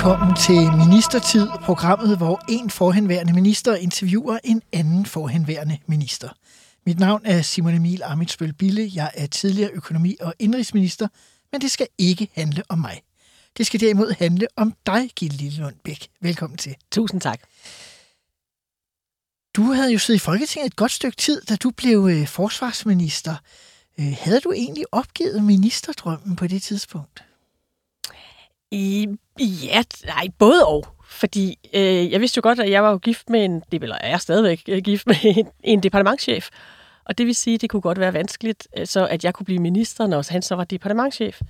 Velkommen til Ministertid, programmet, hvor en forhenværende minister interviewer en anden forhenværende minister. Mit navn er Simon Emil Amitsbøl Bille. Jeg er tidligere økonomi- og indrigsminister, men det skal ikke handle om mig. Det skal derimod handle om dig, Gitte Lillelund Bæk. Velkommen til. Tusind tak. Du havde jo siddet i Folketinget et godt stykke tid, da du blev øh, forsvarsminister. Øh, havde du egentlig opgivet ministerdrømmen på det tidspunkt? I, ja, nej, både og. Fordi øh, jeg vidste jo godt, at jeg var jo gift med en, det eller er stadigvæk øh, gift med en, en departementschef. Og det vil sige, at det kunne godt være vanskeligt, øh, så at jeg kunne blive minister, når han så var departementschef.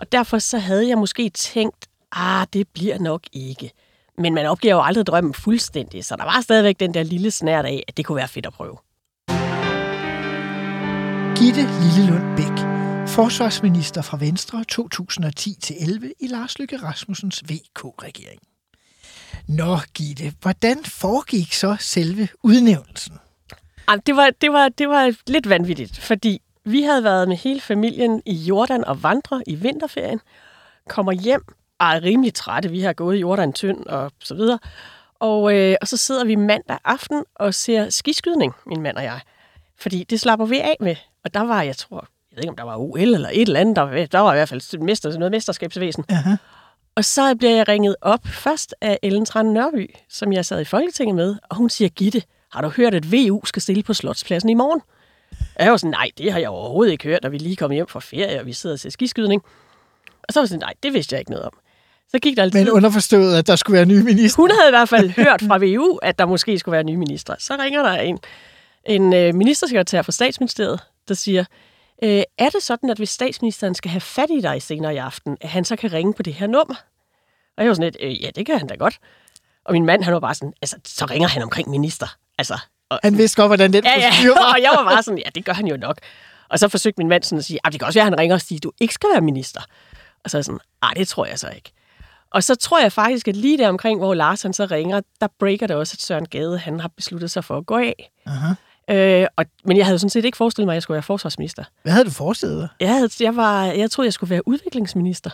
Og derfor så havde jeg måske tænkt, ah, det bliver nok ikke. Men man opgiver jo aldrig drømmen fuldstændig, så der var stadigvæk den der lille snært af, at det kunne være fedt at prøve. Gitte Lillelund Bæk, forsvarsminister fra Venstre 2010-11 i Lars Lykke Rasmussens VK-regering. Nå, Gitte, hvordan foregik så selve udnævnelsen? Jamen, det, var, det, var, det var lidt vanvittigt, fordi vi havde været med hele familien i Jordan og vandre i vinterferien, kommer hjem og er rimelig trætte. Vi har gået i Jordan tynd og så videre. Og, øh, og så sidder vi mandag aften og ser skiskydning, min mand og jeg. Fordi det slapper vi af med. Og der var, jeg tror, ved ikke, om der var OL eller et eller andet. Der var, der var i hvert fald mester, noget mesterskabsvæsen. Aha. Og så bliver jeg ringet op først af Ellen Trane Nørby, som jeg sad i Folketinget med, og hun siger, Gitte, har du hørt, at VU skal stille på Slotspladsen i morgen? Og jeg var sådan, nej, det har jeg overhovedet ikke hørt, og vi lige kom hjem fra ferie, og vi sidder og ser skiskydning. Og så var jeg sådan, nej, det vidste jeg ikke noget om. Så gik der altid... Men underforstået, at der skulle være nye minister. Hun havde i hvert fald hørt fra VU, at der måske skulle være nye ministre. Så ringer der en, en øh, ministersekretær fra statsministeriet, der siger, øh, er det sådan, at hvis statsministeren skal have fat i dig senere i aften, at han så kan ringe på det her nummer? Og jeg var sådan lidt, øh, ja, det kan han da godt. Og min mand, han var bare sådan, altså, så ringer han omkring minister. Altså, og, Han vidste godt, hvordan den ja, ja, og jeg var bare sådan, ja, det gør han jo nok. Og så forsøgte min mand sådan at sige, at det kan også være, at han ringer og siger, du ikke skal være minister. Og så er jeg sådan, nej, det tror jeg så ikke. Og så tror jeg faktisk, at lige der omkring, hvor Lars han så ringer, der breaker det også, at Søren Gade han har besluttet sig for at gå af. Aha. Øh, og, men jeg havde sådan set ikke forestillet mig, at jeg skulle være forsvarsminister. Hvad havde du forestillet dig? Jeg, havde, jeg, var, jeg troede, jeg skulle være udviklingsminister.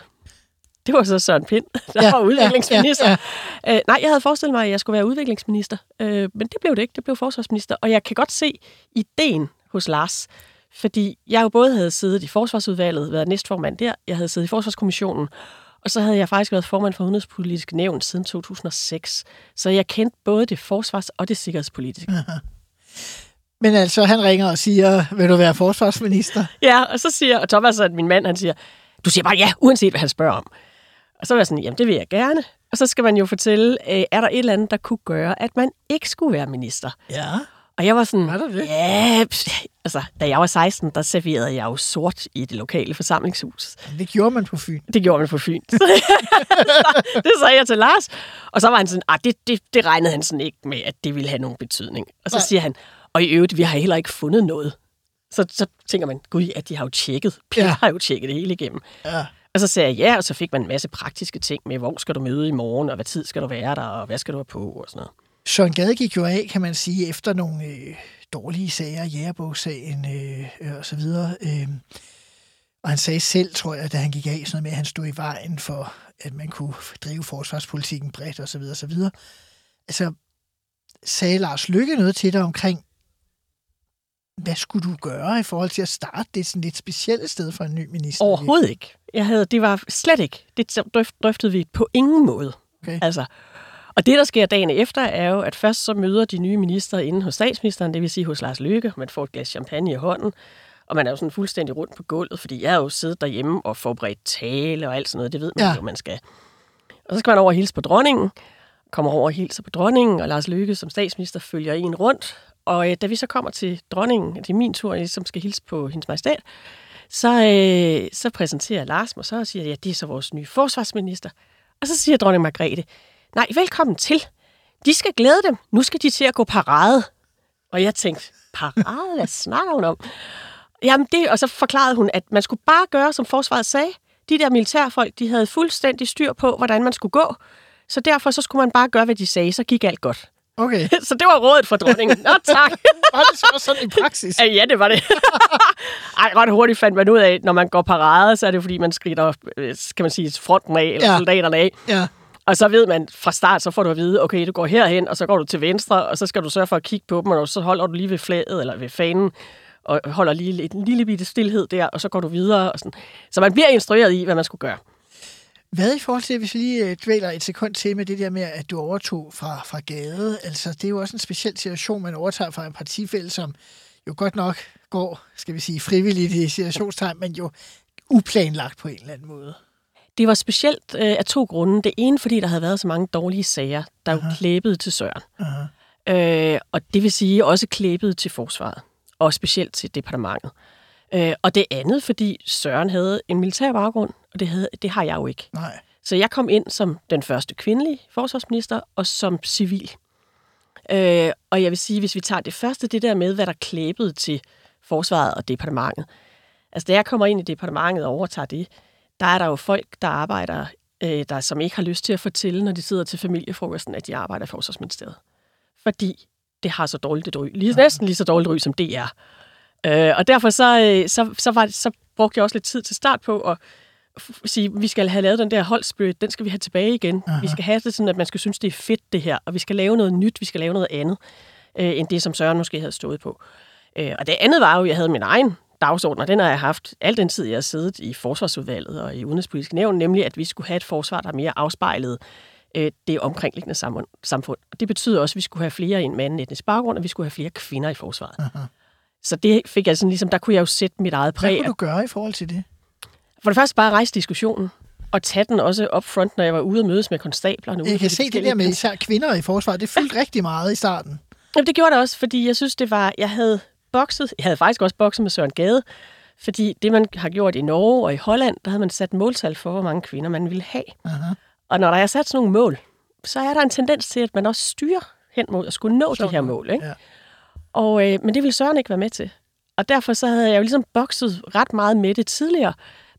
Det var så Søren Pind, der Ja, ja, var udviklingsminister. ja, Ja, ja. Øh, nej, jeg havde forestillet mig, at jeg skulle være udviklingsminister. Øh, men det blev det ikke. Det blev forsvarsminister. Og jeg kan godt se ideen hos Lars. Fordi jeg jo både havde siddet i forsvarsudvalget, været næstformand der, jeg havde siddet i forsvarskommissionen, og så havde jeg faktisk været formand for udenrigspolitisk nævn siden 2006. Så jeg kendte både det forsvars- og det sikkerhedspolitiske. Men altså, han ringer og siger, vil du være forsvarsminister? Ja, og så siger, og Thomas, at min mand, han siger, du siger bare ja, uanset hvad han spørger om. Og så var jeg sådan, jamen det vil jeg gerne. Og så skal man jo fortælle, øh, er der et eller andet, der kunne gøre, at man ikke skulle være minister? Ja. Og jeg var sådan, Var det? ja, altså, da jeg var 16, der serverede jeg jo sort i det lokale forsamlingshus. Det gjorde man på Fyn. Det gjorde man på Fyn. Så, det sagde jeg til Lars. Og så var han sådan, ah, det, det, det regnede han sådan ikke med, at det ville have nogen betydning. Og så Nej. siger han, og i øvrigt, vi har heller ikke fundet noget. Så, så tænker man, gud, at de har jo tjekket. Pia Ja. ja. har jo tjekket det hele igennem. Ja. Og så sagde jeg ja, og så fik man en masse praktiske ting med, hvor skal du møde i morgen, og hvad tid skal du være der, og hvad skal du have på, og sådan noget. Søren Gade gik jo af, kan man sige, efter nogle øh, dårlige sager, jægerbogssagen øh, og så videre. Øh, og han sagde selv, tror jeg, da han gik af, sådan noget med, at han stod i vejen for, at man kunne drive forsvarspolitikken bredt og så videre og så videre. Altså, sagde Lars Lykke noget til dig omkring, hvad skulle du gøre i forhold til at starte det sådan lidt specielle sted for en ny minister? Overhovedet ikke. Jeg havde, det var slet ikke. Det drøft- drøftede vi på ingen måde. Okay. Altså, og det, der sker dagen efter, er jo, at først så møder de nye minister inde hos statsministeren, det vil sige hos Lars Løkke. Man får et glas champagne i hånden, og man er jo sådan fuldstændig rundt på gulvet, fordi jeg er jo siddet derhjemme og forberedt tale og alt sådan noget. Det ved man ja. jo, man skal. Og så skal man over og hilse på dronningen, kommer over og hilser på dronningen, og Lars Løkke som statsminister følger en rundt. Og øh, da vi så kommer til dronningen, det er min tur, øh, som skal hilse på hendes majestæt, så, øh, så præsenterer Lars mig så og siger, ja, det er så vores nye forsvarsminister. Og så siger dronning Margrethe, nej, velkommen til. de skal glæde dem. Nu skal de til at gå parade. Og jeg tænkte, parade? Hvad snakker hun om? Jamen det, og så forklarede hun, at man skulle bare gøre, som forsvaret sagde. De der militærfolk, de havde fuldstændig styr på, hvordan man skulle gå. Så derfor så skulle man bare gøre, hvad de sagde, så gik alt godt. Okay. Så det var rådet for dronningen. Nå, tak. Var det så sådan i praksis? Ja, det var det. Ej, ret hurtigt fandt man ud af, at når man går parade, så er det fordi, man skrider, øh, kan man sige, fronten af, eller Ja. soldaterne af. Ja. Og så ved man fra start, så får du at vide, okay, du går herhen, og så går du til venstre, og så skal du sørge for at kigge på dem, og så holder du lige ved flaget, eller ved fanen, og holder lige en lille bitte stillhed der, og så går du videre. Og sådan. Så man bliver instrueret i, hvad man skulle gøre. Hvad i forhold til, hvis vi lige øh, dvæler et sekund til med det der med, at du overtog fra, fra gade? Altså, det er jo også en speciel situation, man overtager fra en partifælde, som jo godt nok går, skal vi sige, frivilligt i situationstegn, men jo uplanlagt på en eller anden måde. Det var specielt øh, af to grunde. Det ene, fordi der havde været så mange dårlige sager, der jo klæbede til Søren. Øh, og det vil sige også klæbede til forsvaret, og specielt til departementet. Øh, og det andet, fordi Søren havde en militær baggrund, og det, havde, det har jeg jo ikke. Nej. Så jeg kom ind som den første kvindelige forsvarsminister, og som civil. Øh, og jeg vil sige, hvis vi tager det første, det der med, hvad der klæbede til forsvaret og departementet. Altså, da jeg kommer ind i departementet og overtager det, der er der jo folk, der arbejder, øh, der som ikke har lyst til at fortælle, når de sidder til familiefrokosten, at de arbejder i Forsvarsministeriet. Fordi det har så dårligt et ry. Lige, næsten lige så dårligt ry, som det er. Øh, og derfor så, øh, så, så, var det, så brugte jeg også lidt tid til start på at sige, vi skal have lavet den der holdspirit, den skal vi have tilbage igen. Aha. Vi skal have det sådan, at man skal synes, det er fedt det her, og vi skal lave noget nyt, vi skal lave noget andet, øh, end det, som Søren måske havde stået på. Øh, og det andet var jo, at jeg havde min egen dagsorden, og den har jeg haft al den tid, jeg har siddet i Forsvarsudvalget og i Udenrigspolitisk Nævn, nemlig at vi skulle have et forsvar, der mere afspejlede øh, det omkringliggende samfund. Og det betyder også, at vi skulle have flere en med anden etnisk baggrund, og vi skulle have flere kvinder i forsvaret. Aha. Så det fik jeg sådan ligesom, der kunne jeg jo sætte mit eget Hvad præg. kunne du gøre i forhold til det? For det første bare rejse diskussionen, og tage den også op front, når jeg var ude og mødes med konstablerne. Jeg kan se det der med især kvinder i forsvaret. Det fyldte rigtig meget i starten. Jamen, det gjorde det også, fordi jeg synes, det var... Jeg havde bokset... Jeg havde faktisk også bokset med Søren Gade, fordi det, man har gjort i Norge og i Holland, der havde man sat måltal for, hvor mange kvinder man ville have. Aha. Og når der er sat sådan nogle mål, så er der en tendens til, at man også styrer hen mod at skulle nå de her mål. Ikke? Ja. Og, øh, men det ville Søren ikke være med til. Og derfor så havde jeg jo ligesom bokset ret meget med det tidligere.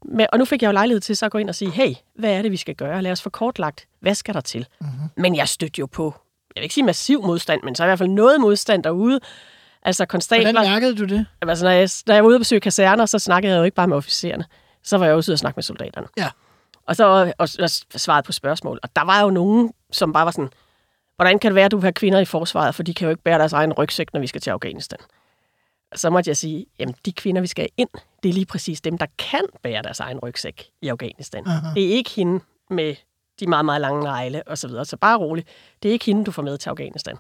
Men, og nu fik jeg jo lejlighed til så at gå ind og sige, hey, hvad er det, vi skal gøre? Lad os få kortlagt, hvad skal der til? Mm-hmm. Men jeg stødte jo på, jeg vil ikke sige massiv modstand, men så i hvert fald noget modstand derude. Altså konstabler... Hvordan mærkede du det? Altså, når jeg, når jeg var ude og besøge kaserner, så snakkede jeg jo ikke bare med officererne. Så var jeg også ude og snakke med soldaterne. Ja. Og så og, og, og svaret på spørgsmål. Og der var jo nogen, som bare var sådan, hvordan kan det være, at du have kvinder i forsvaret, for de kan jo ikke bære deres egen rygsæk, når vi skal til Afghanistan. Så måtte jeg sige, jamen de kvinder, vi skal ind, det er lige præcis dem, der kan bære deres egen rygsæk i Afghanistan. Aha. Det er ikke hende med de meget, meget lange negle og så videre. Så bare rolig. Det er ikke hende, du får med til Afghanistan.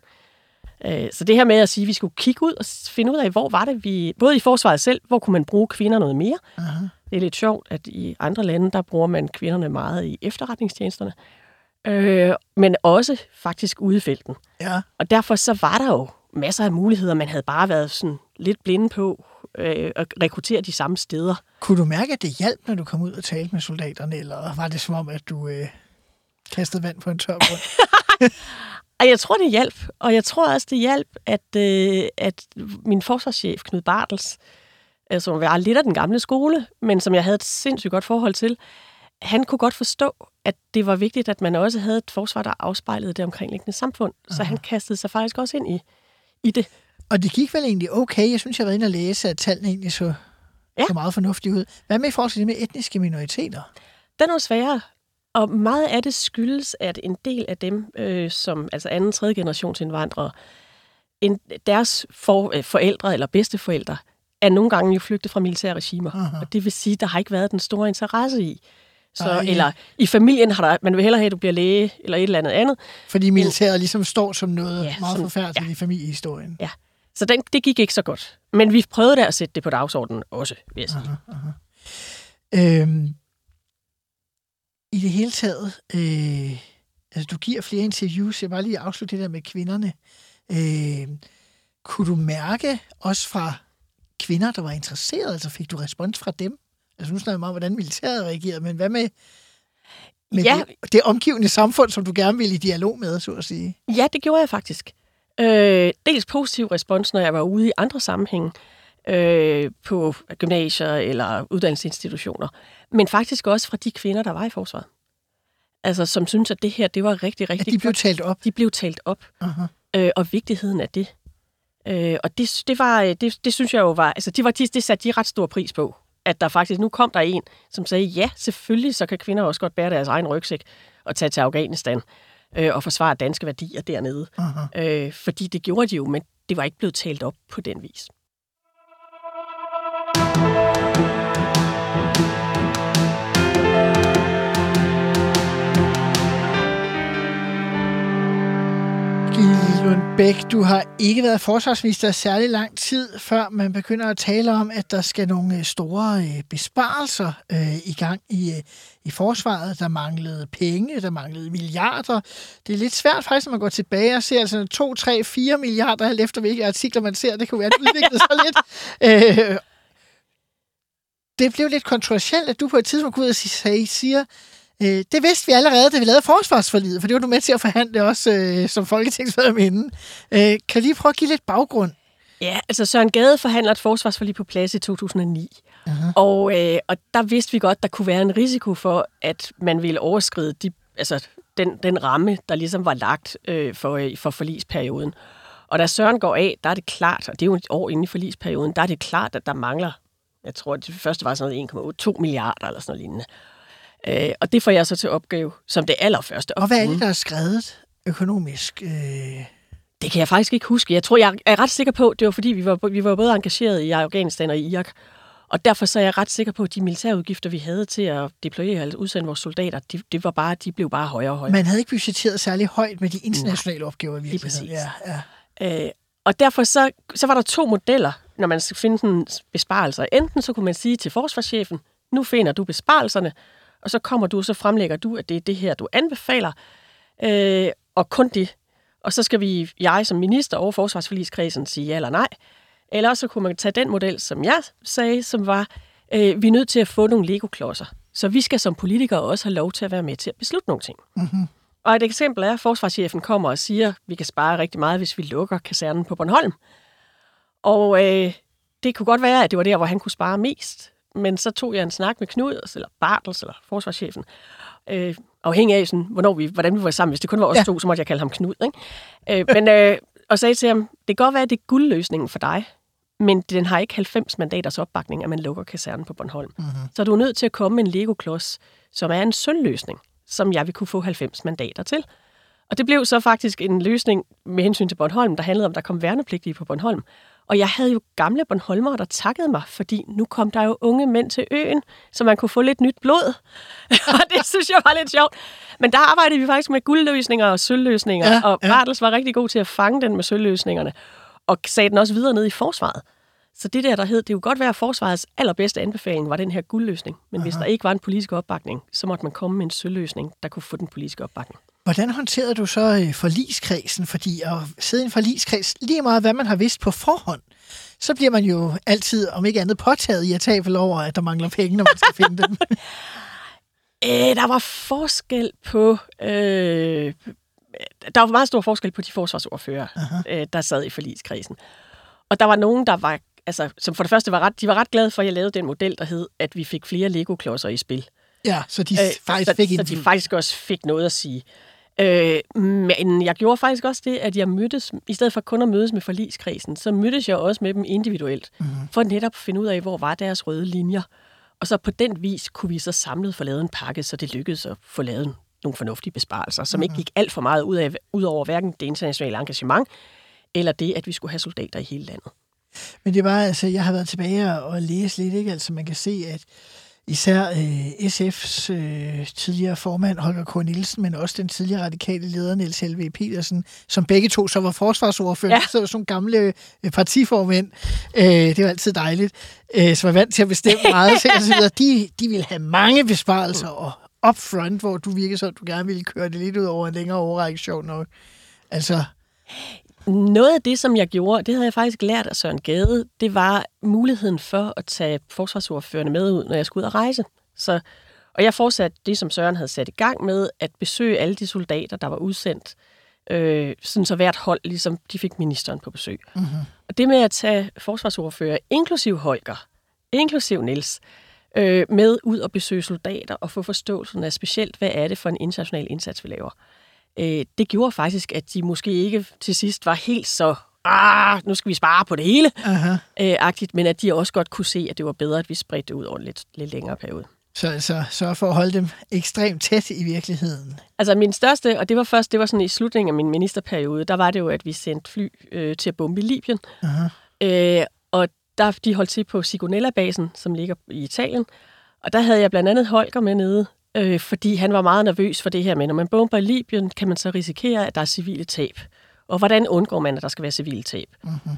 Øh, Så det her med at sige, at vi skulle kigge ud og finde ud af, hvor var det, vi... Både i forsvaret selv, hvor kunne man bruge kvinder noget mere. Aha. Det er lidt sjovt, at i andre lande, der bruger man kvinderne meget i efterretningstjenesterne. Øh, men også faktisk ude i felten. Ja. Og derfor så var der jo masser af muligheder. Man havde bare været sådan lidt blinde på øh, at rekruttere de samme steder. Kunne du mærke, at det hjalp, når du kom ud og talte med soldaterne, eller var det som om, at du øh, kastede vand på en tør grund? Og jeg tror, det hjalp. Og jeg tror også, det hjalp, at, øh, at min forsvarschef, Knud Bartels, øh, som var lidt af den gamle skole, men som jeg havde et sindssygt godt forhold til, han kunne godt forstå, at det var vigtigt, at man også havde et forsvar, der afspejlede det omkringliggende samfund. Så han kastede sig faktisk også ind i, i det. Og det gik vel egentlig okay. Jeg synes, jeg var inde og læse, at tallene egentlig så, Ja. så meget fornuftige ud. Hvad med i forhold til det med etniske minoriteter? Den er jo sværere. Og meget af det skyldes, at en del af dem, øh, som altså anden, tredje generations indvandrere, en, deres for, øh, forældre eller bedsteforældre, er nogle gange jo flygtet fra militære regimer. Aha. Og det vil sige, at der har ikke været den store interesse i. Så, ja. Eller i familien har der, man vil hellere have, at du bliver læge eller et eller andet andet. Fordi militæret ligesom står som noget Ja, meget som- forfærdeligt ja. i familiehistorien. Ja. Så den, det gik ikke så godt. Men vi prøvede da at sætte det på dagsordenen også, vil jeg sige. Øhm, I det hele taget, øh, altså du giver flere interviews, jeg vil bare lige afslutte det der med kvinderne. Øh, kunne du mærke også fra kvinder, der var interesseret, altså fik du respons fra dem? Altså nu snakker vi meget om, hvordan militæret reagerede, men hvad med med Ja. det, det omgivende samfund, som du gerne vil i dialog med, så at sige. Ja, det gjorde jeg faktisk. Øh, dels positiv respons, når jeg var ude i andre sammenhænge, øh, på gymnasier eller uddannelsesinstitutioner, men faktisk også fra de kvinder, der var i forsvaret. Altså, som synes, at det her, det var rigtig, At rigtig de blev godt. talt op. de blev talt op, Aha. øh, og vigtigheden af det. Øh, og det, det, var, øh, det, det synes jeg jo var, altså de var, de, det satte de ret stor pris på, at der faktisk, nu kom der en, som sagde, ja, selvfølgelig, så kan kvinder også godt bære deres egen rygsæk og tage til Afghanistan øh, og forsvare danske værdier dernede. Aha. Øh, fordi det gjorde de jo, men det var ikke blevet talt op på den vis. Gitte Lundbæk, du har ikke været forsvarsminister særlig lang tid, før man begynder at tale om, at der skal nogle øh, store øh, besparelser øh, i gang i, i forsvaret. Der manglede penge, der manglede milliarder. Det er lidt svært faktisk, når man går tilbage og ser altså 2, 3, 4 milliarder, alt efter hvilke artikler man ser. Det kunne være, at det udviklede sig lidt. Øh, det blev lidt kontroversielt, at du på et tidspunkt ud og siger Øh, det vidste vi allerede, da vi lavede forsvarsforlidet, for det var du med til at forhandle også øh, som folketingsmedlem inden. Øh, kan lige prøve at give lidt baggrund? Ja, altså Søren Gade forhandler et forsvarsforlig på plads i 2009. Uh-huh. Og, øh, og der vidste vi godt, der kunne være en risiko for, at man ville overskride de, altså, den, den ramme, der ligesom var lagt øh, for, øh, for forlisperioden. Og da Søren går af, der er det klart, og det er jo et år inde i forlisperioden, der er det klart, at der mangler, jeg tror, det første var sådan noget 1,82 milliarder eller sådan noget lignende. Øh, og det får jeg så til opgave som det allerførste. Og hvad er det, der er skrevet økonomisk? Øh, Det kan jeg faktisk ikke huske. Jeg tror, jeg er ret sikker på, det var fordi, vi var, vi var både engageret i Afghanistan og i Irak. Og derfor så er jeg ret sikker på, at de militærudgifter, vi havde til at deployere og udsende vores soldater, de, det var bare, de blev bare højere og højere. man havde ikke budgetteret særlig højt med de internationale Nej, opgaver. lige præcis. Ja, ja. Øh, og derfor så, så var der to modeller, når man skal finde sådan besparelser. Enten så kunne man sige til forsvarschefen, nu finder du besparelserne, og så kommer du, og så fremlægger du, at det er det her, du anbefaler, øh, og kun det. Og så skal vi, jeg som minister over forsvarsforligskredsen, sige ja eller nej. Eller også så kunne man tage den model, som jeg sagde, som var, øh, vi er nødt til at få nogle legoklodser. Så vi skal som politikere også have lov til at være med til at beslutte nogle ting. Mm-hmm. Og et eksempel er, at forsvarschefen kommer og siger, at vi kan spare rigtig meget, hvis vi lukker kasernen på Bornholm. Og øh, det kunne godt være, at det var der, hvor han kunne spare mest. Men så tog jeg en snak med Knud, eller Bartels, eller forsvarschefen, øh, afhængig af, sådan, hvornår vi, hvordan vi var sammen. Hvis det kun var os ja. to, så måtte jeg kalde ham Knud. Ikke? Øh, men, øh, og sagde til ham, det kan godt være, at det er guldløsningen for dig, men den har ikke 90 mandaters opbakning, at man lukker kasernen på Bornholm. Mm-hmm. Så du er nødt til at komme med en Lego-klods, som er en sølvløsning, som jeg vil kunne få 90 mandater til. Og det blev så faktisk en løsning med hensyn til Bornholm, der handlede om, at der kom værnepligtige på Bornholm. Og jeg havde jo gamle Bornholmere, der takkede mig, fordi nu kom der jo unge mænd til øen, så man kunne få lidt nyt blod. og det synes jeg var lidt sjovt. Men der arbejdede vi faktisk med guldløsninger og sølvløsninger, Ja, og ja. Bartels var rigtig god til at fange den med sølvløsningerne, og sagde den også videre ned i forsvaret. Så det der, der hed, det kunne godt være, at forsvarets allerbedste anbefaling var den her guldløsning. Men Aha. hvis der ikke var en politisk opbakning, så måtte man komme med en sølvløsning, der kunne få den politiske opbakning. Hvordan håndterede du så øh, forligskredsen? Fordi at sidde i en forligskreds, lige meget hvad man har vidst på forhånd, så bliver man jo altid, om ikke andet, påtaget i at tafel over, at der mangler penge, når man skal finde dem. Øh, der var forskel på... Øh, der var meget stor forskel på de forsvarsordfører, øh, der sad i forligskredsen. Og der var nogen, der var... Altså, som for det første var ret, de var ret glade for, at jeg lavede den model, der hed, at vi fik flere Lego-klodser i spil. Ja, så de Øh, faktisk så, fik så de faktisk også fik noget at sige. Øh, men jeg gjorde faktisk også det, at jeg mødtes, i stedet for kun at mødes med forligskredsen, så mødtes jeg også med dem individuelt, Mhm. mm-hmm. for netop at finde ud af, hvor var deres røde linjer. Og så på den vis kunne vi så samlet få lavet en pakke, så det lykkedes at få lavet nogle fornuftige besparelser, som mm-hmm. ikke gik alt for meget ud, af, ud over hverken det internationale engagement, eller det, at vi skulle have soldater i hele landet. Men det var altså, jeg har været tilbage og, læst lidt, ikke? Altså man kan se, at især øh, SF's øh, tidligere formand Holger K. Nielsen, men også den tidligere radikale leder Niels Helve Petersen, som begge to så var forsvarsordfører, ja. Så var sådan gamle øh, partiformænd. Øh, det var altid dejligt. Øh, som var vant til at bestemme meget, så, videre. De, de ville have mange besparelser og upfront, hvor du virkede så, at du gerne ville køre det lidt ud over en længere overrække, sjov nok. Altså, Noget af det, som jeg gjorde, det havde jeg faktisk lært af Søren Gade, det var muligheden for at tage forsvarsordførende med ud, når jeg skulle ud og rejse. Så, Og jeg fortsatte det, som Søren havde sat i gang med, at besøge alle de soldater, der var udsendt, øh, sådan så hvert hold, ligesom de fik ministeren på besøg. Mm-hmm. Og det med at tage forsvarsordfører, inklusiv Holger, inklusiv Niels, øh, med ud og besøge soldater og få forståelsen af specielt, hvad er det for en international indsats, vi laver. Øh, det gjorde faktisk, at de måske ikke til sidst var helt så ah, nu skal vi spare på det hele, øh, agtigt, men at de også godt kunne se, at det var bedre, at vi spredte det ud over en lidt, lidt længere periode. Så altså, sørg for at holde dem ekstremt tæt i virkeligheden. Altså min største, og det var først, det var sådan i slutningen af min ministerperiode, der var det jo, at vi sendte fly øh, til at bombe Libyen. Aha. Øh, og der, de holdt til på Sigonella-basen, som ligger i Italien. Og der havde jeg blandt andet Holger med nede, øh, fordi han var meget nervøs for det her med, når man bomber Libyen, kan man så risikere, at der er civile tab. Og hvordan undgår man, at der skal være civile tab? Mm-hmm.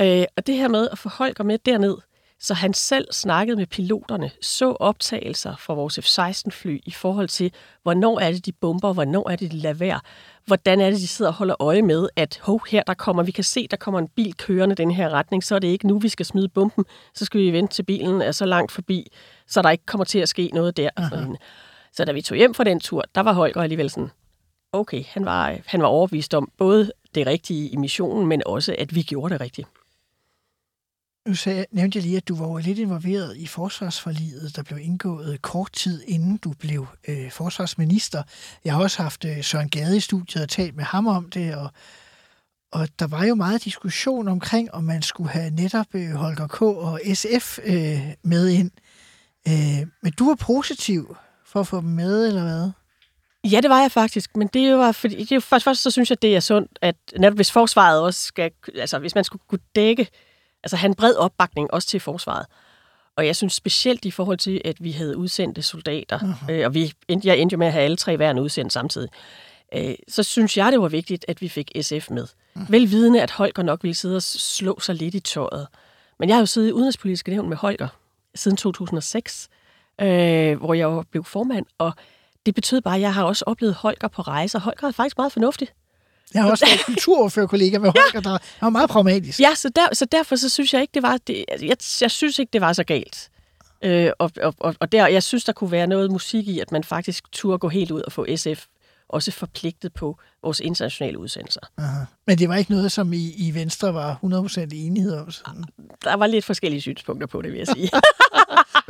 Øh, og det her med at få Holger med derned, så han selv snakkede med piloterne, så optagelser fra vores F-16-fly i forhold til, hvornår er det, de bomber, hvornår er det, de lader være, hvordan er det, de sidder og holder øje med, at hov, her der kommer, vi kan se, der kommer en bil kørende den her retning, så er det ikke nu, vi skal smide bomben, så skal vi vente til bilen er så langt forbi, så der ikke kommer til at ske noget der. Sådan. Så da vi tog hjem fra den tur, der var Holger alligevel sådan, okay, han var, han var overbevist om både det rigtige i missionen, men også, at vi gjorde det rigtigt. Nu sagde, nævnte jeg lige, at du var jo lidt involveret i forsvarsforliget, der blev indgået kort tid inden du blev øh, forsvarsminister. Jeg har også haft øh, Søren Gade i studiet og talt med ham om det, og, og der var jo meget diskussion omkring, om man skulle have netop øh, Holger K. og SF øh, med ind. Øh, men du var positiv for at få dem med, eller hvad? Ja, det var jeg faktisk, men det var fordi, det jo først, først så synes jeg, det er sundt, at netop hvis forsvaret også skal, altså hvis man skulle kunne dække, altså have en bred opbakning også til forsvaret. Og jeg synes specielt i forhold til, at vi havde udsendte soldater, uh-huh. øh, og vi, jeg endte jo med at have alle tre værende udsendt samtidig, øh, så synes jeg, det var vigtigt, at vi fik SF med. Uh-huh. Velvidende, at Holger nok ville sidde og slå sig lidt i tøjet. Men jeg har jo siddet i udenrigspolitisk nævn med Holger siden 2006, øh, hvor jeg jo blev formand, og det betød bare, at jeg har også oplevet Holger på rejser. Holger er faktisk meget fornuftig. Jeg har også været kulturordførerkollega med Holger, der var meget pragmatisk. Ja, så, der, så derfor så synes jeg ikke, det var... Det, jeg, jeg synes ikke, det var så galt. Øh, og, og, og, og der, jeg synes, der kunne være noget musik i, at man faktisk turde gå helt ud og få SF også forpligtet på vores internationale udsendelser. Aha. Men det var ikke noget, som I, i Venstre var 100% enighed om. Sådan. Der var lidt forskellige synspunkter på det, vil jeg sige.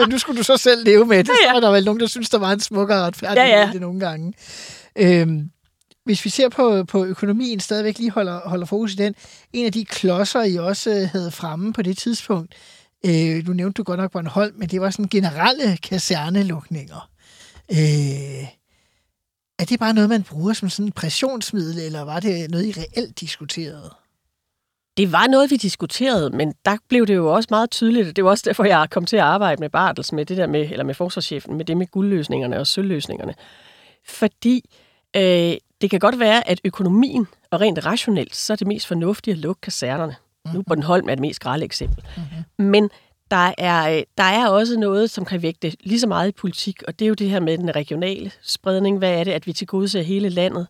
Men nu skulle du så selv leve med det. Ja, ja. Så var der vel nogen, der synes, der var en smukkere retfærdighed Ja, ja. i det nogle gange. Øhm, hvis vi ser på, på økonomien, stadigvæk lige holder, holder fokus i den, en af de klodser, I også øh, havde fremme på det tidspunkt, øh, nu nævnte du godt nok Bornholm, men det var sådan generelle kasernelukninger. Øh, er det bare noget, man bruger som sådan en pressionsmiddel, eller var det noget, I reelt diskuterede? Det var noget, vi diskuterede, men der blev det jo også meget tydeligt, og det var også derfor, jeg kom til at arbejde med Bartels, med det der med, eller med forsvarschefen, med det med guldløsningerne og sølvløsningerne. Fordi øh, det kan godt være, at økonomien og rent rationelt, så er det mest fornuftigt at lukke kasernerne. Mm-hmm. Nu Bornholm er det mest grælde eksempel. Mm-hmm. Men der er, øh, der er også noget, som kan vægte lige så meget i politik, og det er jo det her med den regionale spredning. Hvad er det, at vi tilgodeser hele landet?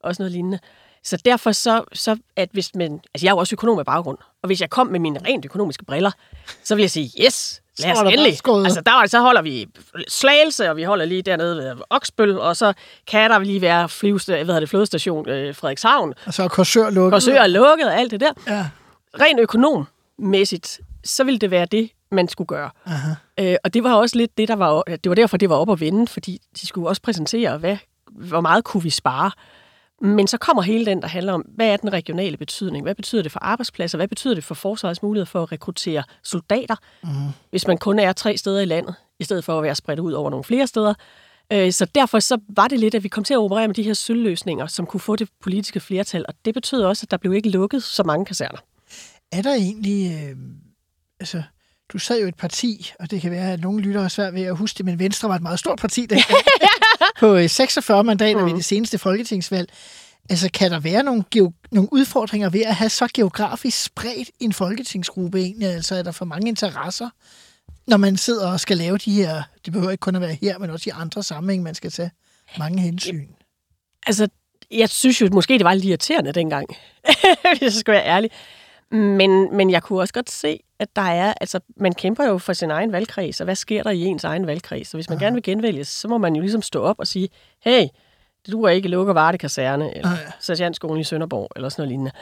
Og sådan noget lignende. Så derfor så, så at hvis man... Altså, jeg er jo også økonom af baggrund, og hvis jeg kom med mine rent økonomiske briller, så vil jeg sige, yes, lad os endelig. Altså, der, så holder vi Slagelse, og vi holder lige dernede ved Oksbøl, og så kan der lige være flyveste, hvad hedder det, flådestation øh, Frederikshavn, Og så er Korsør lukket. Korsør lukket og alt det der. Ja. Rent økonommæssigt, så ville det være det, man skulle gøre. Aha. Øh, og det var også lidt det, der var, det var derfor, det var op at vende, fordi de skulle også præsentere, hvad, hvor meget kunne vi spare. Men så kommer hele den, der handler om, hvad er den regionale betydning? Hvad betyder det for arbejdspladser? Hvad betyder det for forsvarets mulighed for at rekruttere soldater, mm. hvis man kun er tre steder i landet, i stedet for at være spredt ud over nogle flere steder? Øh, Så derfor så var det lidt, at vi kom til at operere med de her sølvløsninger, som kunne få det politiske flertal, og det betød også, at der blev ikke lukket så mange kaserner. Er der egentlig... Øh, altså, du sad jo et parti, og det kan være, at nogle lyttere har svært ved at huske det, men Venstre var et meget stort parti dengang. På øh, 46 mandater mm. ved det seneste folketingsvalg. Altså, kan der være nogle, geo- nogle udfordringer ved at have så geografisk spredt en folketingsgruppe egentlig? Altså, er der for mange interesser, når man sidder og skal lave de her... Det behøver ikke kun at være her, men også i andre sammenhæng, man skal tage mange hensyn. Altså, jeg synes jo måske, det var lidt irriterende dengang, hvis jeg skal være ærlig. Men, men jeg kunne også godt se, at der er, altså man kæmper jo for sin egen valgkreds, og hvad sker der i ens egen valgkreds? Så hvis man Aha. gerne vil genvælges, så må man jo ligesom stå op og sige, hey, du er ikke lukker Varde Kaserne, eller. Sergeantskolen i Sønderborg, eller sådan noget lignende.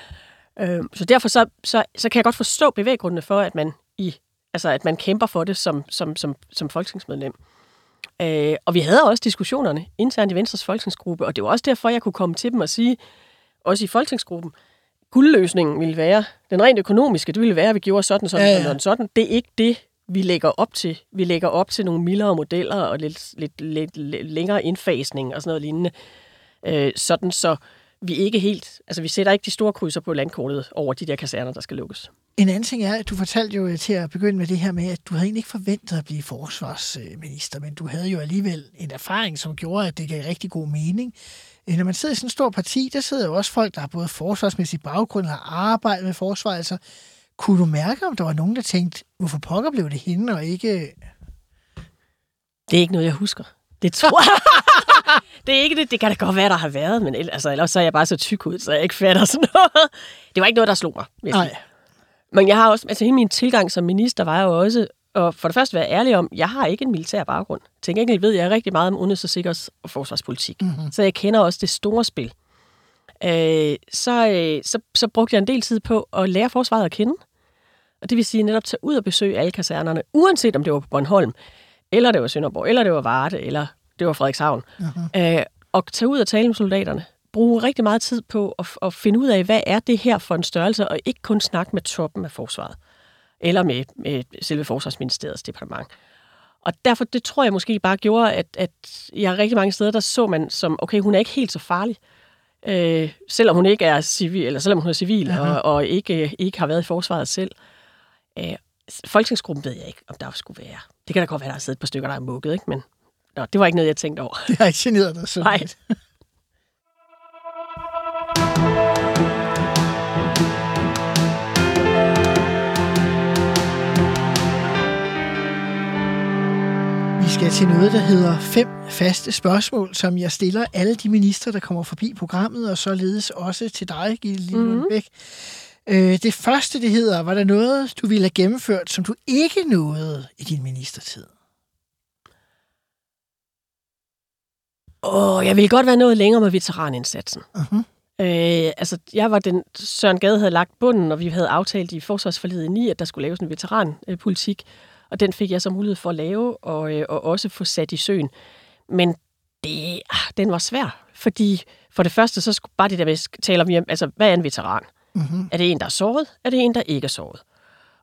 Øh, så derfor så, så, så kan jeg godt forstå bevæggrundene for, at man i altså at man kæmper for det som, som, som, som folketingsmedlem. Øh, og vi havde også diskussionerne internt i Venstres folketingsgruppe, og det var også derfor, jeg kunne komme til dem og sige, også i folketingsgruppen, guldløsningen ville være, den rent økonomiske, det ville være, at vi gjorde sådan, sådan, Ja, ja, sådan, sådan. Det er ikke det, vi lægger op til. Vi lægger op til nogle mildere modeller og lidt, lidt, lidt, lidt længere indfasning og sådan noget lignende. Øh, sådan så vi ikke helt, altså vi sætter ikke de store krydser på landkortet over de der kaserner, der skal lukkes. En anden ting er, at du fortalte jo til at begynde med det her med, at du havde egentlig ikke forventet at blive forsvarsminister, men du havde jo alligevel en erfaring, som gjorde, at det gav rigtig god mening. Øh, Når man sidder i sådan en stor parti, der sidder jo også folk, der har både forsvarsmæssig baggrund og har arbejdet med forsvar. Altså, kunne du mærke, om der var nogen, der tænkte, hvorfor pokker blev det hende, og ikke... Det er ikke noget, jeg husker. Det tror jeg. det er ikke det. Det kan da godt være, der har været, men altså, ellers så er jeg bare så tyk ud, så jeg ikke fatter sådan noget. Det var ikke noget, der slog mig. Nej, Men jeg har også, altså hele min tilgang som minister var jo også, og for det første være ærlig om, jeg har ikke en militær baggrund. Til gengæld ved jeg rigtig meget om udenrigs- og sikkerheds- og forsvarspolitik. Mm-hmm. Så jeg kender også det store spil. Øh, så, øh, så, så brugte jeg en del tid på at lære forsvaret at kende. Og det vil sige netop tage ud og besøge alle kasernerne, uanset om det var på Bornholm, eller det var Sønderborg, eller det var Varde, eller det var Frederikshavn. Uh-huh. Øh, og tage ud og tale med soldaterne. Bruge rigtig meget tid på at, at finde ud af, hvad er det her for en størrelse, og ikke kun snakke med toppen af forsvaret, eller med, med selve forsvarsministeriets departement. Og derfor, det tror jeg måske bare gjorde, at, at jeg rigtig mange steder, der så man som, okay, hun er ikke helt så farlig, øh, selvom hun ikke er civil, eller selvom hun er civil, Aha. og, og ikke, ikke har været i forsvaret selv. Øh, folketingsgruppen ved jeg ikke, om der skulle være. Det kan da godt være, der har siddet et par stykker, der er mukket, ikke? men nå, det var ikke noget, jeg tænkte over. det har ikke generet dig så Nej. Skal til noget, der hedder fem faste spørgsmål, som jeg stiller alle de minister, der kommer forbi programmet, og således også til dig, Gitte Lillelund Mhm. Bæk. Øh, det første, det hedder, var der noget, du ville have gennemført, som du ikke nåede i din ministertid? Åh, jeg ville godt være noget længere med veteranindsatsen. Uh-huh. Øh, altså, jeg var den, Søren Gade havde lagt bunden, og vi havde aftalt i forsvarsforledet i 9, at der skulle laves en veteranpolitik, og den fik jeg så mulighed for at lave, og, øh, og også få sat i søen. Men det, ah, den var svær, fordi for det første, så skulle bare det der med, taler vi om, altså, hvad er en veteran? Mm-hmm. Er det en, der er såret? Er det en, der ikke er såret?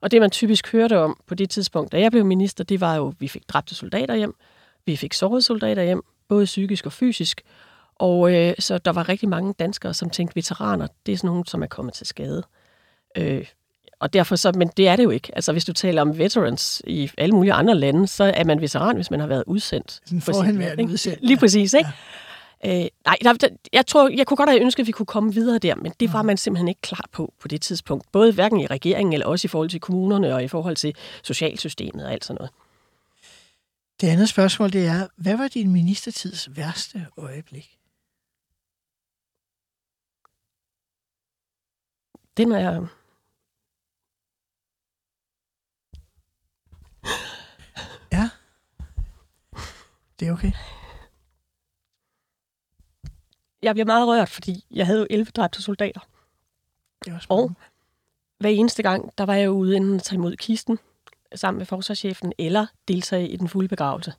Og det, man typisk hørte om på det tidspunkt, da jeg blev minister, det var jo, at vi fik dræbte soldater hjem, vi fik sårede soldater hjem, både psykisk og fysisk, og øh, så der var rigtig mange danskere, som tænkte, veteraner, det er sådan nogen, som er kommet til skade. Øh, og derfor så, men det er det jo ikke. Altså hvis du taler om veterans i alle mulige andre lande, så er man veteran, hvis man har været udsendt. Sådan forhenværende udsendt, Lige præcis, ikke? Ja. Øh, nej, der, der, jeg tror, jeg kunne godt have ønsket, at vi kunne komme videre der, men det var man simpelthen ikke klar på på det tidspunkt. Både hverken i regeringen, eller også i forhold til kommunerne, og i forhold til socialsystemet og alt sådan noget. Det andet spørgsmål, det er, hvad var din ministertids værste øjeblik? Den er... Ja. Det er okay. Jeg bliver meget rørt, fordi jeg havde jo 11 dræbte soldater. Det er også Og hver eneste gang, der var jeg ude enten at tage imod kisten sammen med forsvarschefen, eller deltage i den fulde begravelse.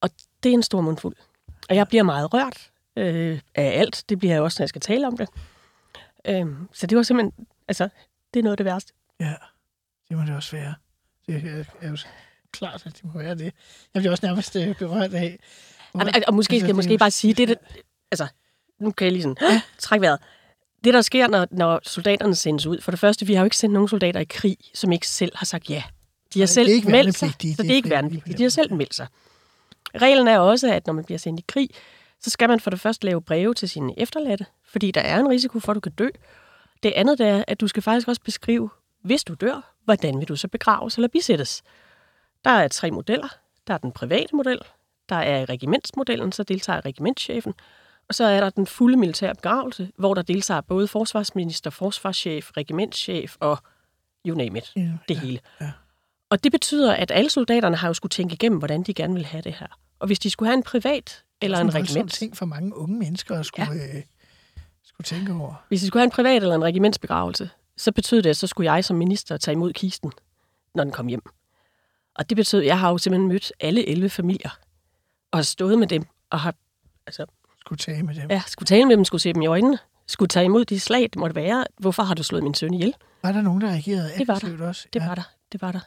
Og det er en stor mundfuld. Og jeg bliver meget rørt øh, af alt. Det bliver jeg også, når jeg skal tale om det. Øhm, så det var simpelthen, altså, det er noget af det værste. Ja, det må det også være. Det er, er jo klart, at det må være det. Jeg bliver også nærmest øh, berørt af. Og, og, og måske skal jeg måske bare sige, det, det altså, nu kan jeg lige sådan, ja. trække vejret. Det, der sker, når, når soldaterne sendes ud, for det første, vi har jo ikke sendt nogen soldater i krig, som ikke selv har sagt ja. De har selv ikke meldt sig, så det er ikke værnepligtige. på De har selv meldt sig. Reglen er også, at når man bliver sendt i krig, så skal man for det første lave breve til sine efterladte, fordi der er en risiko for, at du kan dø. Det andet det er, at du skal faktisk også beskrive, hvis du dør, hvordan vil du så begraves eller bisættes. Der er tre modeller. Der er den private model, der er regimentsmodellen, så deltager regimentschefen, og så er der den fulde militære begravelse, hvor der deltager både forsvarsminister, forsvarschef, regimentschef og you name it, Ja, det ja, hele. ja. Og det betyder, at alle soldaterne har jo skulle tænke igennem, hvordan de gerne vil have det her. Og hvis de skulle have en privat eller en Sådan voldsom regiment, ting for mange unge mennesker at skulle, ja. øh, skulle tænke over. hvis de skulle have en privat eller en regimentsbegravelse, så betød det, at så skulle jeg som minister tage imod kisten, når den kom hjem. Og det betød, at jeg har jo simpelthen mødt alle 11 familier, og har stået med dem, og har altså, Skulle tage med dem. ja, skulle tale med dem, skulle se dem i øjnene, skulle tage imod de slag, det måtte være. Hvorfor har du slået min søn ihjel? Var der nogen, der reagerede Det var der. også? Det var der. Det var der.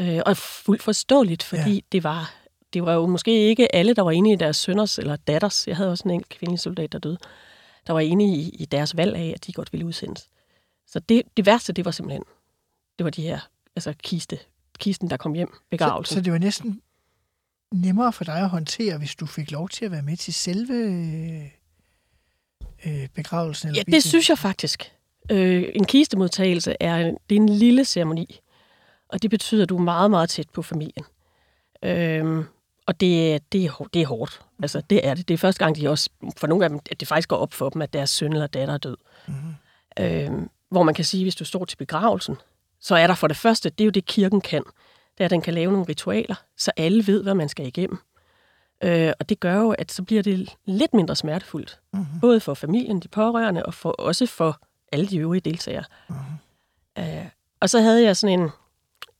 Øh, og fuldt forståeligt, fordi ja. det var det var jo måske ikke alle, der var enige i deres sønners eller datters. Jeg havde også en enkelt kvindelig soldat, der døde. Der var enige i, i deres valg af, at de godt ville udsendes. Så det, det værste, det var simpelthen, det var de her, altså kiste, kisten, der kom hjem, Så, begravelsen. så det var næsten nemmere for dig at håndtere, hvis du fik lov til at være med til selve øh, begravelsen? Eller Ja, det synes jeg faktisk. Øh, en kistemodtagelse er, en- det er en lille ceremoni, og det betyder, at du er meget, meget tæt på familien. Øh, og det, det, er, det er hårdt. Altså, det er det. Det er første gang, de også, for nogle af dem, at det faktisk går op for dem, at deres søn eller datter er død. Mm-hmm. Øh, hvor man kan sige, hvis du står til begravelsen, så er der for det første, det er jo det, kirken kan, det er, at den kan lave nogle ritualer, så alle ved, hvad man skal igennem. Øh, og det gør jo, at så bliver det lidt mindre smertefuldt. Mm-hmm. Både for familien, de pårørende, og for, også for alle de øvrige deltagere. Mm-hmm. Øh, og så havde jeg sådan en...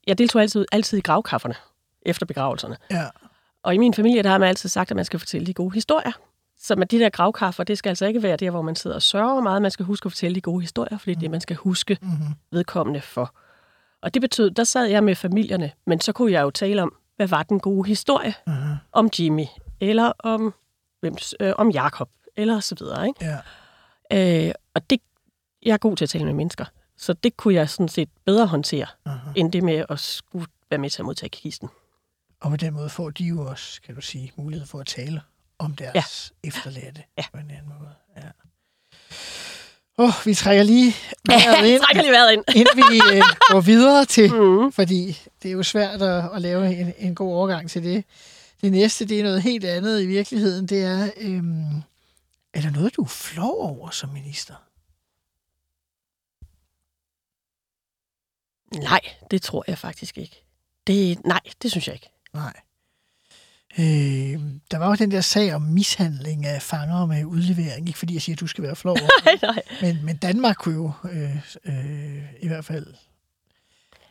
Jeg deltog altid, altid i gravkafferne efter begravelserne. Ja. Og i min familie, der har man altid sagt, at man skal fortælle de gode historier. Så med de der gravkaffer, det skal altså ikke være der, hvor man sidder og sørger meget. Man skal huske at fortælle de gode historier, fordi det er det, man skal huske mm-hmm. vedkommende for. Og det betød, der sad jeg med familierne, men så kunne jeg jo tale om, hvad var den gode historie mm-hmm. om Jimmy, eller om, hvem, øh, om Jakob, eller så videre. Ikke? Ja. Øh, og det, jeg er god til at tale med mennesker, så det kunne jeg sådan set bedre håndtere, Uh-huh. end det med at skulle være med til at modtage kisten. Og på den måde får de jo også, kan du sige, mulighed for at tale om deres ja. efterladte Ja. på en anden måde. Ja. Oh, vi trækker lige vejret ind, trækker lige vejret ind. inden vi øh, går videre til, Mm. fordi det er jo svært at, at lave en, en god overgang til det. Det næste, det er noget helt andet i virkeligheden. Det er, øhm, er der noget, du er flov over som minister? Nej, det tror jeg faktisk ikke. Det, nej, det synes jeg ikke. Nej. Øh, der var jo den der sag om mishandling af fanger med udlevering. Ikke fordi jeg siger, at du skal være flov. Nej, nej. Men, men Danmark kunne jo øh, øh, i hvert fald...